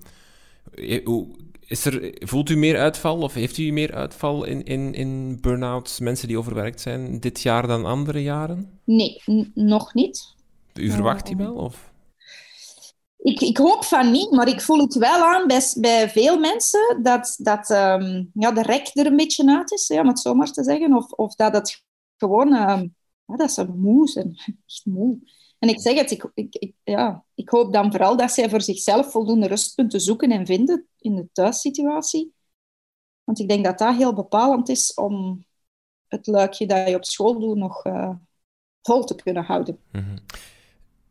is er, voelt u meer uitval of heeft u meer uitval in, in, in burn-outs, mensen die overwerkt zijn, dit jaar dan andere jaren?
Nee, nog niet.
U verwacht die wel? Of?
Ik, ik hoop van niet, maar ik voel het wel aan bij, bij veel mensen dat, dat um, ja, de rek er een beetje uit is, ja, om het zo maar te zeggen. Of, of dat het gewoon, um, ja, dat ze moe zijn. Echt moe. En ik zeg het, ik, ik, ja, ik hoop dan vooral dat zij voor zichzelf voldoende rustpunten zoeken en vinden in de thuissituatie. Want ik denk dat dat heel bepalend is om het luikje dat je op school doet nog uh, vol te kunnen houden. -hmm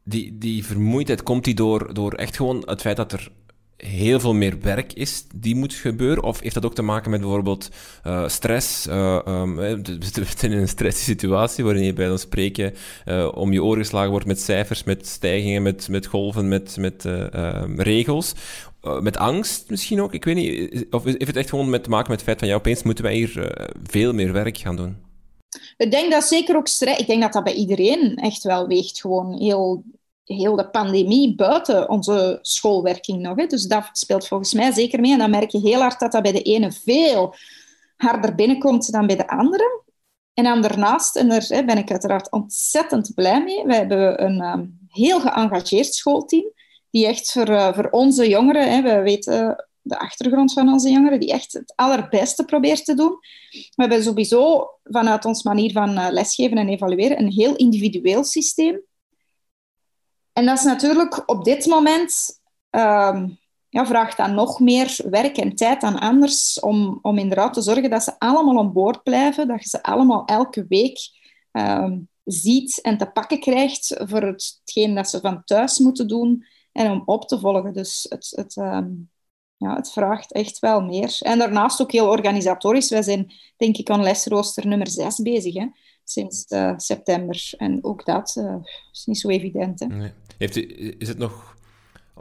die, die vermoeidheid, komt die door, door echt gewoon het feit dat er heel veel meer werk is die moet gebeuren? Of heeft dat ook te maken met bijvoorbeeld uh, stress? Uh, um, we zitten in een stressige situatie waarin je bij ons spreken om je oren geslagen wordt met cijfers, met stijgingen, met, met golven, met, met ehm, regels. met angst misschien ook? Ik weet niet. Of heeft het echt gewoon met te maken met het feit van ja, opeens moeten wij hier veel meer werk gaan doen?
Ik denk dat zeker ook. Ik denk dat dat bij iedereen echt wel weegt. Gewoon heel, heel de pandemie buiten onze schoolwerking nog. Hè. Dus dat speelt volgens mij zeker mee. En dan merk je heel hard dat dat bij de ene veel harder binnenkomt dan bij de andere. En dan daarnaast, en daar ben ik uiteraard ontzettend blij mee, we hebben een um, heel geëngageerd schoolteam die echt voor, uh, voor onze jongeren, hè, we weten de achtergrond van onze jongeren, die echt het allerbeste probeert te doen. We hebben sowieso vanuit ons manier van uh, lesgeven en evalueren een heel individueel systeem. En dat is natuurlijk op dit moment um, ja, vraagt dan nog meer werk en tijd aan anders om, om inderdaad te zorgen dat ze allemaal aan boord blijven, dat je ze allemaal elke week um, ziet en te pakken krijgt voor hetgeen dat ze van thuis moeten doen en om op te volgen. Dus het, het, um, ja, het vraagt echt wel meer. En daarnaast ook heel organisatorisch. Wij zijn, denk ik, aan lesrooster nummer 6 bezig, hè, sinds uh, september. En ook dat uh, is niet zo evident. Hè.
Heeft u, is het nog...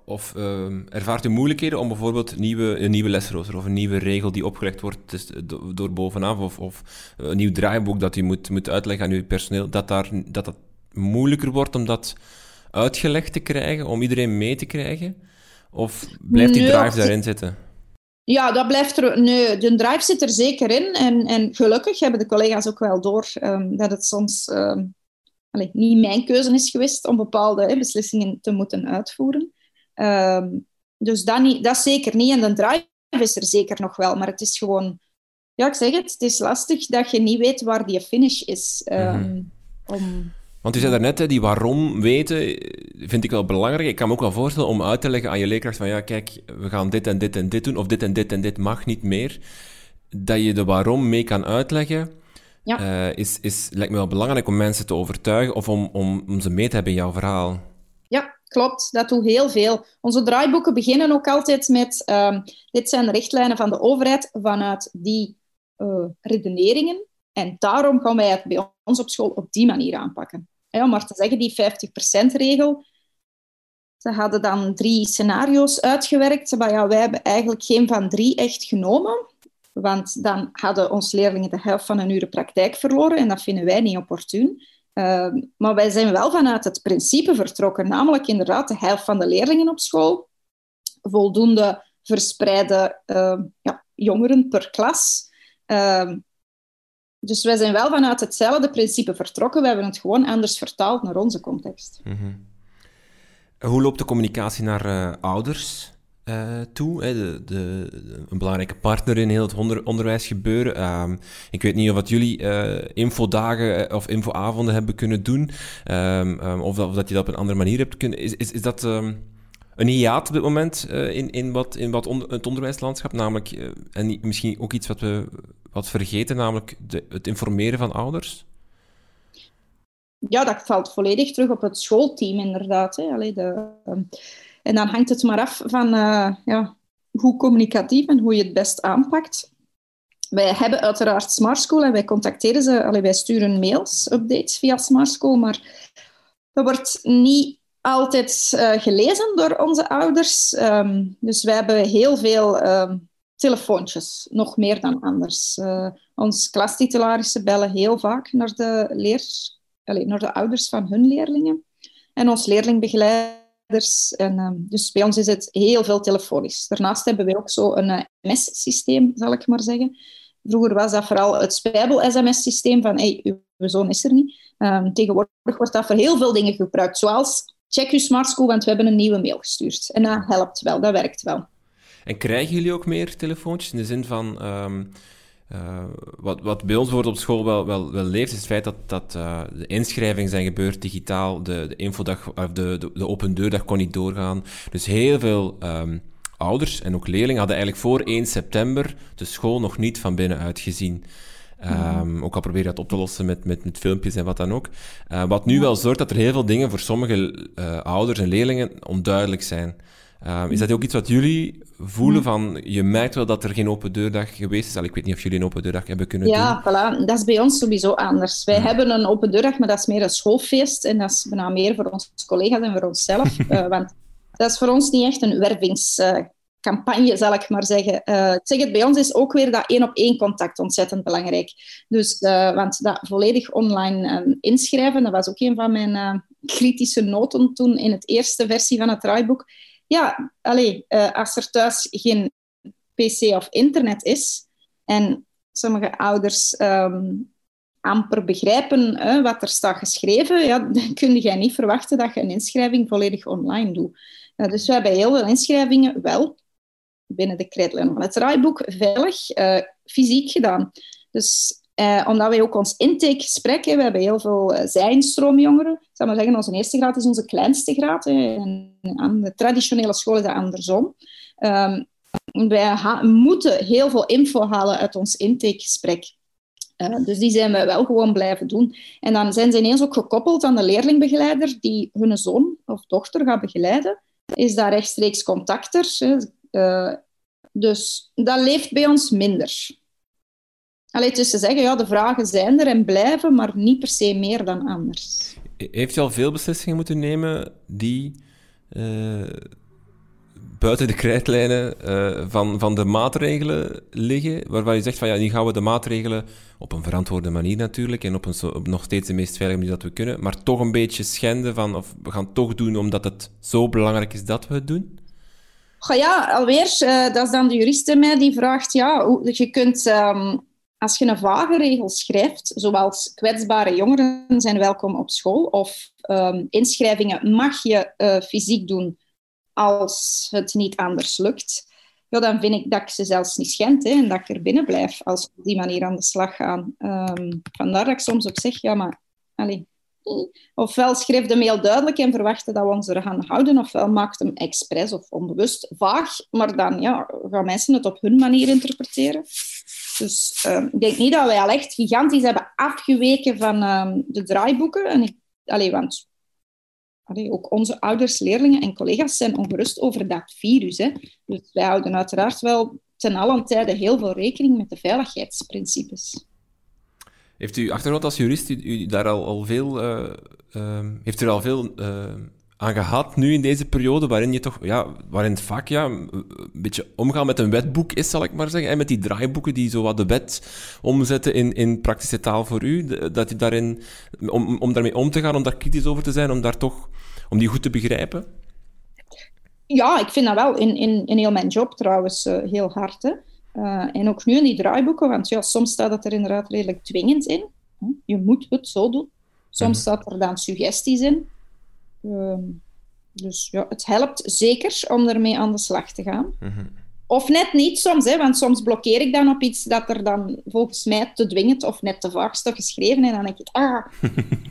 Of uh, ervaart u moeilijkheden om bijvoorbeeld nieuwe, een nieuwe lesrooster of een nieuwe regel die opgelegd wordt dus, door bovenaf of, of een nieuw draaiboek dat u moet, moet uitleggen aan uw personeel, dat, daar, dat dat moeilijker wordt om dat uitgelegd te krijgen, om iedereen mee te krijgen? Of blijft die drive daarin zitten?
Ja, dat blijft er. Nee, de drive zit er zeker in. En, en gelukkig hebben de collega's ook wel door um, dat het soms um, allez, niet mijn keuze is geweest om bepaalde hè, beslissingen te moeten uitvoeren. Um, dus dat, niet, dat zeker niet. En de drive is er zeker nog wel, maar het is gewoon... Ja, ik zeg het, het is lastig dat je niet weet waar die finish is. Um, om...
Want u zei daarnet, die waarom weten, vind ik wel belangrijk. Ik kan me ook wel voorstellen om uit te leggen aan je leerkracht van ja, kijk, we gaan dit en dit en dit doen, of dit en dit en dit mag niet meer. Dat je de waarom mee kan uitleggen, ja. Uh, is, is, lijkt me wel belangrijk om mensen te overtuigen of om, om, om ze mee te hebben in jouw verhaal.
Ja, klopt. Dat doet heel veel. Onze draaiboeken beginnen ook altijd met: um, dit zijn de richtlijnen van de overheid vanuit die uh, redeneringen. En daarom gaan wij het bij ons op school op die manier aanpakken. Om maar te zeggen, die 50%-regel. Ze hadden dan drie scenario's uitgewerkt. Maar ja, wij hebben eigenlijk geen van drie echt genomen. Want dan hadden onze leerlingen de helft van een uur praktijk verloren. En dat vinden wij niet opportun. Uh, maar wij zijn wel vanuit het principe vertrokken. Namelijk inderdaad de helft van de leerlingen op school. Voldoende verspreide uh, ja, jongeren per klas. Uh, dus wij zijn wel vanuit hetzelfde principe vertrokken. We hebben het gewoon anders vertaald naar onze context. Mm
Hoe loopt de communicatie naar uh, ouders uh, toe? Hè? De, de, een belangrijke partner in heel het onder, onderwijsgebeuren. Uh, ik weet niet of wat jullie uh, infodagen of infoavonden hebben kunnen doen. Um, of, dat, of, dat, je dat op een andere manier hebt kunnen... Is, is, dat... een hiaat op dit moment uh, in, in wat, in wat het onderwijslandschap. Namelijk, uh, en misschien ook iets wat we wat vergeten, namelijk de, het informeren van ouders.
Ja, dat valt volledig terug op het schoolteam, inderdaad. Hè. De, um, en dan hangt het maar af van uh, ja, hoe communicatief en hoe je het best aanpakt. Wij hebben uiteraard Smart School en wij contacteren ze. Allee, wij sturen mails, updates via Smart School, maar dat wordt niet altijd uh, gelezen door onze ouders. Um, dus wij hebben heel veel um, telefoontjes, nog meer dan anders. Uh, ons klastitularissen bellen heel vaak naar de, leer, allez, naar de ouders van hun leerlingen. En ons leerlingbegeleiders. En, um, dus bij ons is het heel veel telefonisch. Daarnaast hebben we ook zo een uh, MS-systeem, zal ik maar zeggen. Vroeger was dat vooral het Spijbel-SMS-systeem van hey, uw zoon is er niet. Tegenwoordig wordt dat voor heel veel dingen gebruikt, zoals check uw smart school, want we hebben een nieuwe mail gestuurd. En dat helpt wel, dat werkt wel.
En krijgen jullie ook meer telefoontjes in de zin van... Um, uh, wat, wat bij ons wordt op school wel, wel, wel leeft, is het feit dat, dat uh, de inschrijvingen zijn gebeurd digitaal. De, de infodag, of de, de, open deurdag kon niet doorgaan. Dus heel veel um, ouders en ook leerlingen hadden eigenlijk voor 1 september de school nog niet van binnenuit gezien. Um, ook al probeer je dat op te lossen met, met, met filmpjes en wat dan ook. Uh, wat nu wel zorgt dat er heel veel dingen voor sommige uh, ouders en leerlingen onduidelijk zijn. Um, is dat ook iets wat jullie voelen van, je merkt wel dat er geen open deurdag geweest is? Al, ik weet niet of jullie een open deurdag hebben kunnen
ja, doen. Ja, voilà. dat is bij ons sowieso anders. Wij hebben een open deurdag, maar dat is meer een schoolfeest. En dat is bijna meer voor onze collega's en voor onszelf. uh, want dat is voor ons niet echt een wervingscampagne, zal ik maar zeggen. Ik zeg het, bij ons is ook weer dat één-op-één contact ontzettend belangrijk. Dus, uh, want dat volledig online um, inschrijven, dat was ook een van mijn kritische noten toen in het eerste versie van het draaiboek ja, allez, uh, als er thuis geen pc of internet is en sommige ouders um, amper begrijpen uh, wat er staat geschreven, ja, dan kun je niet verwachten dat je een inschrijving volledig online doet. Dus we hebben heel veel inschrijvingen wel binnen de krijtlijnen van het draaiboek veilig fysiek gedaan. Dus uh, omdat wij ook ons intakegesprek hebben, we hebben heel veel uh, zijinstroomjongeren. Ik maar zeggen, onze eerste graad is onze kleinste graad. En aan de traditionele school is dat andersom. Um, wij moeten heel veel info halen uit ons intakegesprek. Uh, dus die zijn we wel gewoon blijven doen. En dan zijn ze ineens ook gekoppeld aan de leerlingbegeleider die hun zoon of dochter gaat begeleiden. Is daar rechtstreeks contact er. dus dat leeft bij ons minder. Alleen dus zeggen, ja, de vragen zijn er en blijven, maar niet per se meer dan anders.
Heeft u al veel beslissingen moeten nemen die uh, buiten de krijtlijnen uh, van, van de maatregelen liggen, waarvan je zegt van ja, nu gaan we de maatregelen op een verantwoorde manier natuurlijk en op, een, nog steeds de meest veilige manier dat we kunnen, maar toch een beetje schenden van, of we gaan het toch doen omdat het zo belangrijk is dat we het doen?
Ja, alweer, uh, dat is dan de jurist mij die vraagt, ja, hoe, je kunt... Um, als je een vage regel schrijft, zoals kwetsbare jongeren zijn welkom op school of um, inschrijvingen mag je uh, fysiek doen als het niet anders lukt, ja, dan vind ik dat ik ze zelfs niet schend hè, en dat ik er binnen blijf als we op die manier aan de slag gaan. Um, vandaar dat ik soms ook zeg, ja, maar allez, ofwel schreef de mail duidelijk en verwachten dat we ons er gaan houden, ofwel maakt hem expres of onbewust vaag, maar dan ja, gaan mensen het op hun manier interpreteren. Dus um, ik denk niet dat wij al echt gigantisch hebben afgeweken van um, de draaiboeken. En want ook onze ouders, leerlingen en collega's zijn ongerust over dat virus. Hè. Dus wij houden uiteraard wel ten allen tijde heel veel rekening met de veiligheidsprincipes.
Heeft u achtergrond als jurist u, u daar al, al veel, uh, uh, heeft u er al veel uh, aan gehad nu in deze periode, waarin je toch, ja, waarin het vaak ja, een beetje omgaan met een wetboek is, zal ik maar zeggen, en met die draaiboeken die zo wat de wet omzetten in, in praktische taal voor u, dat je daarin, om, om daarmee om te gaan, om daar kritisch over te zijn, om daar toch, om die goed te begrijpen?
Ja, ik vind dat wel in, in, in heel mijn job trouwens uh, heel hard. Hè. Uh, en ook nu in die draaiboeken, want ja, soms staat het er inderdaad redelijk dwingend in. Je moet het zo doen. Soms -hmm. staat er dan suggesties in. Um, dus ja, het helpt zeker om ermee aan de slag te gaan. -hmm. Of net niet soms, hè, want soms blokkeer ik dan op iets dat er dan volgens mij te dwingend of net te vaag staat geschreven. En dan denk ik, ah,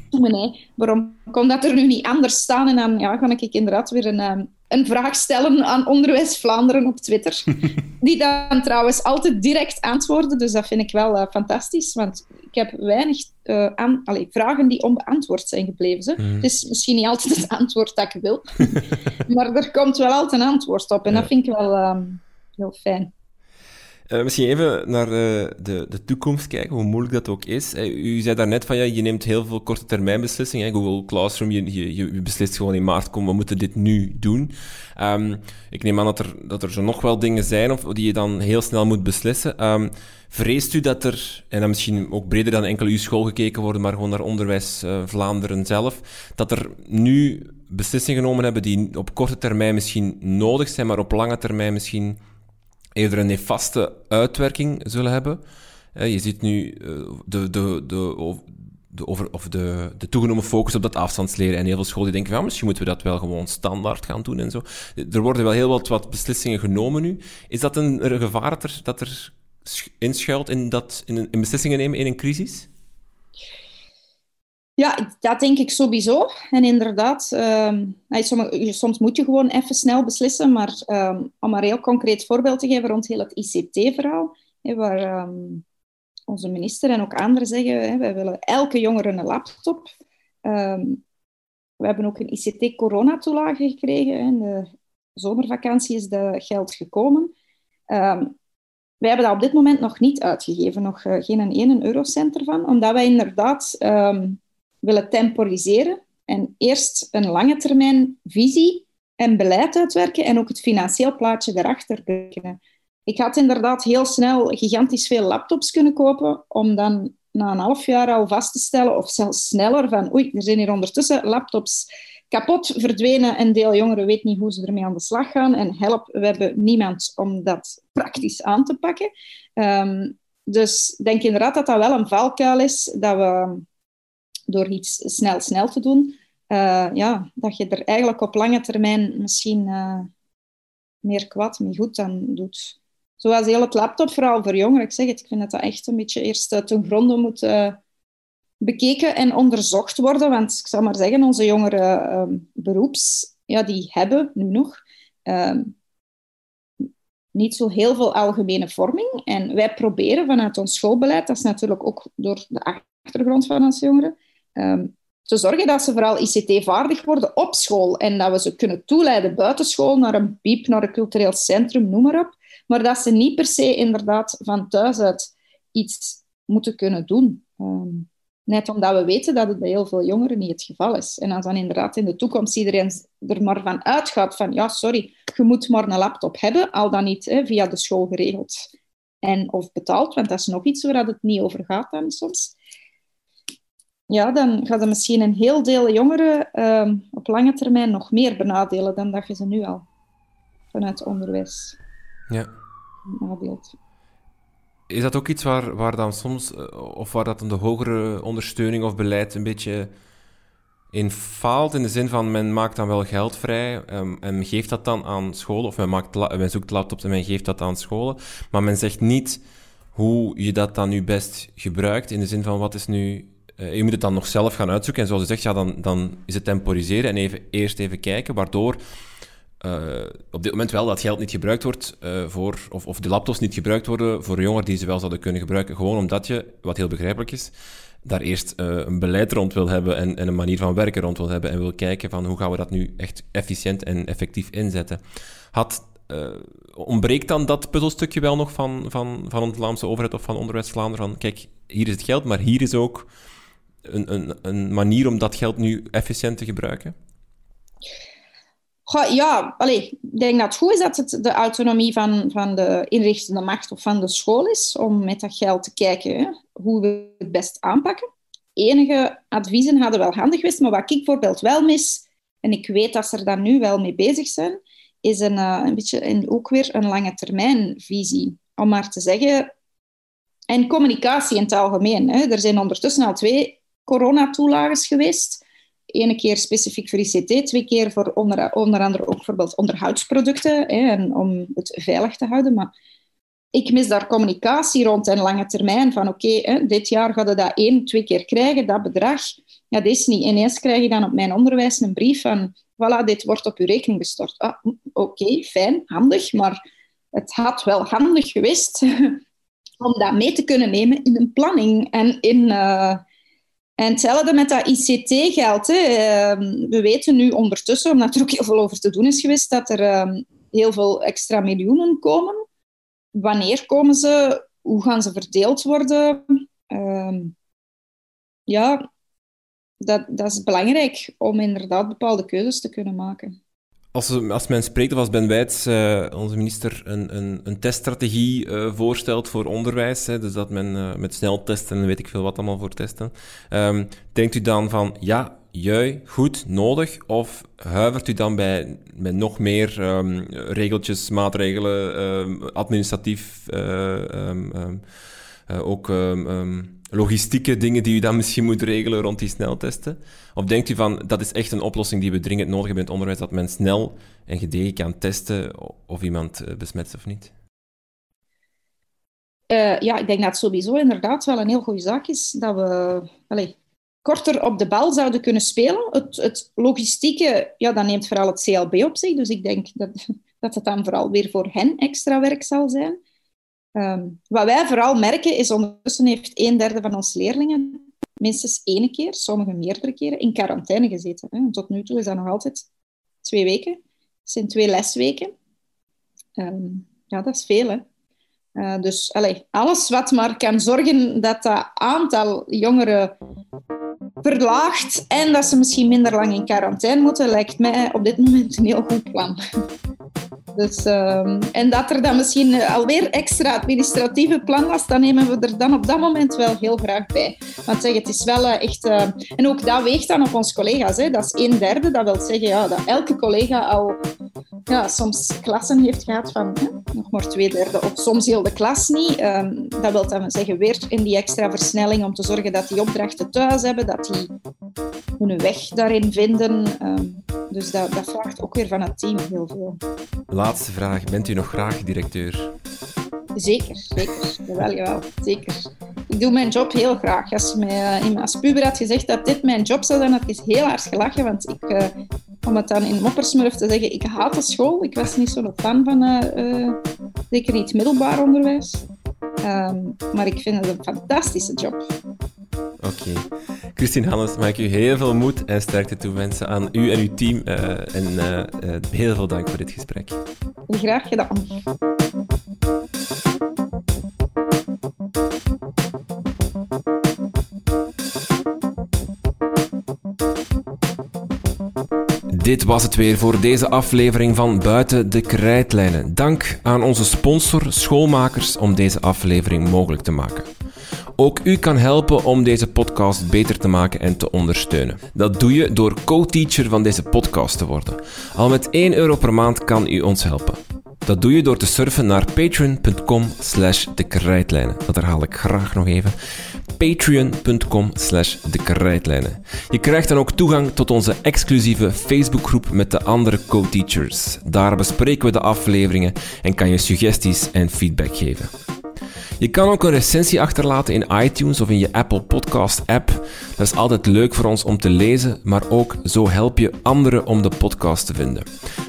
nee, waarom kon dat er nu niet anders staan? En dan ja, ga ik inderdaad weer een, um, een vraag stellen aan Onderwijs Vlaanderen op Twitter. Die dan trouwens altijd direct antwoorden. Dus dat vind ik wel uh, fantastisch. Want ik heb weinig uh, aan, allez, vragen die onbeantwoord zijn gebleven. Mm. Het is misschien niet altijd het antwoord dat ik wil. maar er komt wel altijd een antwoord op. En ja. dat vind ik wel um, heel fijn.
Uh, misschien even naar uh, de, de toekomst kijken, hoe moeilijk dat ook is. Uh, u zei daarnet van, ja, je neemt heel veel korte termijn beslissingen. Google Classroom, je, je, beslist gewoon in maart, kom, we moeten dit nu doen. Um, ik neem aan dat er, dat er zo nog wel dingen zijn of, die je dan heel snel moet beslissen. Um, vreest u dat er, en dan misschien ook breder dan enkel uw school gekeken worden, maar gewoon naar Onderwijs Vlaanderen zelf, dat er nu beslissingen genomen hebben die op korte termijn misschien nodig zijn, maar op lange termijn misschien eerder een nefaste uitwerking zullen hebben. Je ziet nu de, de, de, de, over, of de, de toegenomen focus op dat afstandsleren. En heel veel scholen die denken, ja, misschien moeten we dat wel gewoon standaard gaan doen en zo. Er worden wel heel wat, wat beslissingen genomen nu. Is dat een, gevaar dat er, dat er inschuilt in, dat, in, in beslissingen nemen in een crisis?
Ja, dat denk ik sowieso. En inderdaad, um, soms, moet je gewoon even snel beslissen. Maar um, om een heel concreet voorbeeld te geven rond heel het ICT-verhaal, waar um, onze minister en ook anderen zeggen, hè, wij willen elke jongere een laptop. we hebben ook een ICT-coronatoelage gekregen. In de zomervakantie is dat geld gekomen. wij hebben dat op dit moment nog niet uitgegeven, nog uh, geen ene eurocent ervan, omdat wij inderdaad willen temporiseren en eerst een lange termijn visie en beleid uitwerken en ook het financieel plaatje daarachter berekenen. Ik had inderdaad heel snel gigantisch veel laptops kunnen kopen om dan na een half jaar al vast te stellen, of zelfs sneller, van oei, er zijn hier ondertussen laptops kapot verdwenen en deel jongeren weet niet hoe ze ermee aan de slag gaan. En help, we hebben niemand om dat praktisch aan te pakken. Um, dus ik denk inderdaad dat dat wel een valkuil is, dat we door iets snel, snel te doen, uh, ja, dat je er eigenlijk op lange termijn misschien uh, meer kwaad mee goed dan doet. Zoals heel het laptopverhaal voor jongeren. Ik zeg het, ik vind dat dat echt een beetje eerst ten gronde moet bekeken en onderzocht worden. Want ik zal maar zeggen, onze jongeren ehm, beroeps, ja, die hebben nu nog ehm, niet zo heel veel algemene vorming. En wij proberen vanuit ons schoolbeleid, dat is natuurlijk ook door de achtergrond van onze jongeren, te zorgen dat ze vooral ICT-vaardig worden op school en dat we ze kunnen toeleiden buiten school naar een piep, naar een cultureel centrum, noem maar op. Maar dat ze niet per se inderdaad van thuis uit iets moeten kunnen doen. Um, net omdat we weten dat het bij heel veel jongeren niet het geval is. En als dan inderdaad in de toekomst iedereen er maar van uitgaat van ja, sorry, je moet maar een laptop hebben, al dan niet hè, via de school geregeld en of betaald, want dat is nog iets waar het niet over gaat dan soms ja, dan gaat het misschien een heel deel jongeren uh, op lange termijn nog meer benadelen dan dat je ze nu al vanuit onderwijs
ja. Is dat ook iets waar, waar dan soms, eh, of waar dat dan de hogere ondersteuning of beleid een beetje in faalt in de zin van men maakt dan wel geld vrij um, en men geeft dat dan aan scholen, of men, maakt men zoekt laptops en men geeft dat aan scholen, maar men zegt niet hoe je dat dan nu best gebruikt, in de zin van wat is nu... Uh, je moet het dan nog zelf gaan uitzoeken en zoals je zegt, ja, dan, dan is het temporiseren en even, eerst even kijken, waardoor uh, op dit moment wel dat geld niet gebruikt wordt uh, voor, of, of de laptops niet gebruikt worden voor jongeren die ze wel zouden kunnen gebruiken. Gewoon omdat je, wat heel begrijpelijk is, daar eerst een beleid rond wil hebben en, en, een manier van werken rond wil hebben en wil kijken van hoe gaan we dat nu echt efficiënt en effectief inzetten. Had, ontbreekt dan dat puzzelstukje wel nog van, van, van de Vlaamse overheid of van Onderwijs Vlaanderen van kijk, hier is het geld, maar hier is ook een, een, een manier om dat geld nu efficiënt te gebruiken?
ja, allez, ik denk dat het goed is dat het de autonomie van, van de inrichtende macht of van de school is om met dat geld te kijken hoe we het best aanpakken. Enige adviezen hadden wel handig geweest, maar wat ik bijvoorbeeld wel mis, en ik weet dat ze er dan nu wel mee bezig zijn, is een, uh, een beetje en ook weer een lange termijn visie. Om maar te zeggen, en communicatie in het algemeen. Hè. Er zijn ondertussen al twee coronatoelages geweest ene keer specifiek voor ICT, twee keer voor onder, onder andere ook bijvoorbeeld onderhoudsproducten, hè, en om het veilig te houden. Maar ik mis daar communicatie rond en lange termijn. Van oké, dit jaar gaat je dat één, twee keer krijgen, dat bedrag. Ja, dit is niet. Ineens krijg je dan op mijn onderwijs een brief van voilà, dit wordt op uw rekening gestort. Ah, oké, fijn, handig, maar het had wel handig geweest om dat mee te kunnen nemen in een planning en in... Uh, en hetzelfde met dat ICT-geld. Ehm, we weten nu ondertussen, omdat er ook heel veel over te doen is geweest, dat er ehm, heel veel extra miljoenen komen. Wanneer komen ze? Hoe gaan ze verdeeld worden? Ehm, ja, dat, dat is belangrijk om inderdaad bepaalde keuzes te kunnen maken.
Als, als men spreekt, of als Ben Wijts, uh, onze minister, een, een, een teststrategie uh, voorstelt voor onderwijs, hè, dus dat men uh, met sneltesten en weet ik veel wat allemaal voor testen, um, denkt u dan van, ja, jui, goed, nodig, of huivert u dan bij, nog meer um, regeltjes, maatregelen, um, administratief, ook logistieke dingen die u dan misschien moet regelen rond die sneltesten? Of denkt u van, dat is echt een oplossing die we dringend nodig hebben in het onderwijs, dat men snel en gedegen kan testen of iemand eh, besmet is of niet?
Uh, ja, ik denk dat het sowieso inderdaad wel een heel goede zaak is dat we allez, korter op de bal zouden kunnen spelen. Het, het logistieke, ja, dat neemt vooral het CLB op zich. Dus ik denk dat, dat het dan vooral weer voor hen extra werk zal zijn. Um, wat wij vooral merken is, ondertussen heeft een derde van onze leerlingen minstens één keer, sommigen meerdere keren, in quarantaine gezeten. Hè. Tot nu toe is dat nog altijd twee weken. Het zijn twee lesweken. Um, ja, dat is veel, hè. Uh, dus allez, alles wat maar kan zorgen dat dat aantal jongeren verlaagt en dat ze misschien minder lang in quarantaine moeten, lijkt mij op dit moment een heel goed plan. Dus, uh, en dat er dan misschien eh, alweer extra administratieve plan was, dan nemen we er dan op dat moment wel heel graag bij. Want zeg, het is wel uh, echt... Uh, en ook dat weegt dan op onze collega's. Hè. Dat is een derde. Dat wil zeggen ja, dat elke collega al ja, soms klassen heeft gehad van nog maar twee derde. Of soms heel de klas niet. Um, dat wil dan zeggen weer in die extra versnelling om te zorgen dat die opdrachten thuis hebben, dat die hun weg daarin vinden. Um, dus dat, dat vraagt ook weer van het team heel veel.
Laatste vraag. Bent u nog graag directeur?
Zeker, zeker. Jawel, jawel. Zeker. Ik doe mijn job heel graag. Als mij uh, als puber had gezegd dat dit mijn job zou zijn, had ik heel hard gelachen. Want ik, uh, om het dan in moppersmurf te zeggen, ik haat de school. Ik was niet zo'n fan van, uh, zeker niet middelbaar onderwijs. Um, maar ik vind het een fantastische job.
Oké. Christine Hannes, mag ik u heel veel moed en sterkte toewensen aan u en uw team. Uh, en uh, heel veel dank voor dit gesprek.
Graag gedaan.
Dit was het weer voor deze aflevering van Buiten de Krijtlijnen. Dank aan onze sponsor Schoolmakers om deze aflevering mogelijk te maken. Ook u kan helpen om deze podcast beter te maken en te ondersteunen. Dat doe je door co-teacher van deze podcast te worden. Al met 1 euro per maand kan u ons helpen. Dat doe je door te surfen naar patreon.com slash de krijtlijnen. Dat herhaal ik graag nog even patreon.com slash de krijtlijnen. Je krijgt dan ook toegang tot onze exclusieve Facebookgroep met de andere co-teachers. Daar bespreken we de afleveringen en kan je suggesties en feedback geven. Je kan ook een recensie achterlaten in iTunes of in je Apple Podcast app. Dat is altijd leuk voor ons om te lezen, maar ook zo help je anderen om de podcast te vinden.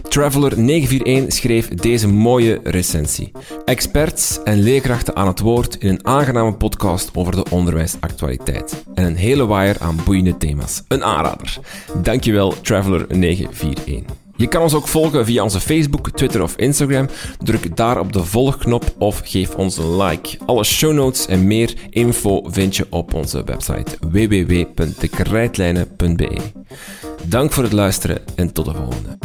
Traveler941 schreef deze mooie recensie. Experts en leerkrachten aan het woord in een aangename podcast over de onderwijsactualiteit. En een hele waaier aan boeiende thema's. Een aanrader. Dankjewel, Traveler941. Je kan ons ook volgen via onze Facebook, Twitter of Instagram. Druk daar op de volgknop of geef ons een like. Alle show notes en meer info vind je op onze website www.dekrijtlijnen.be. Dank voor het luisteren en tot de volgende.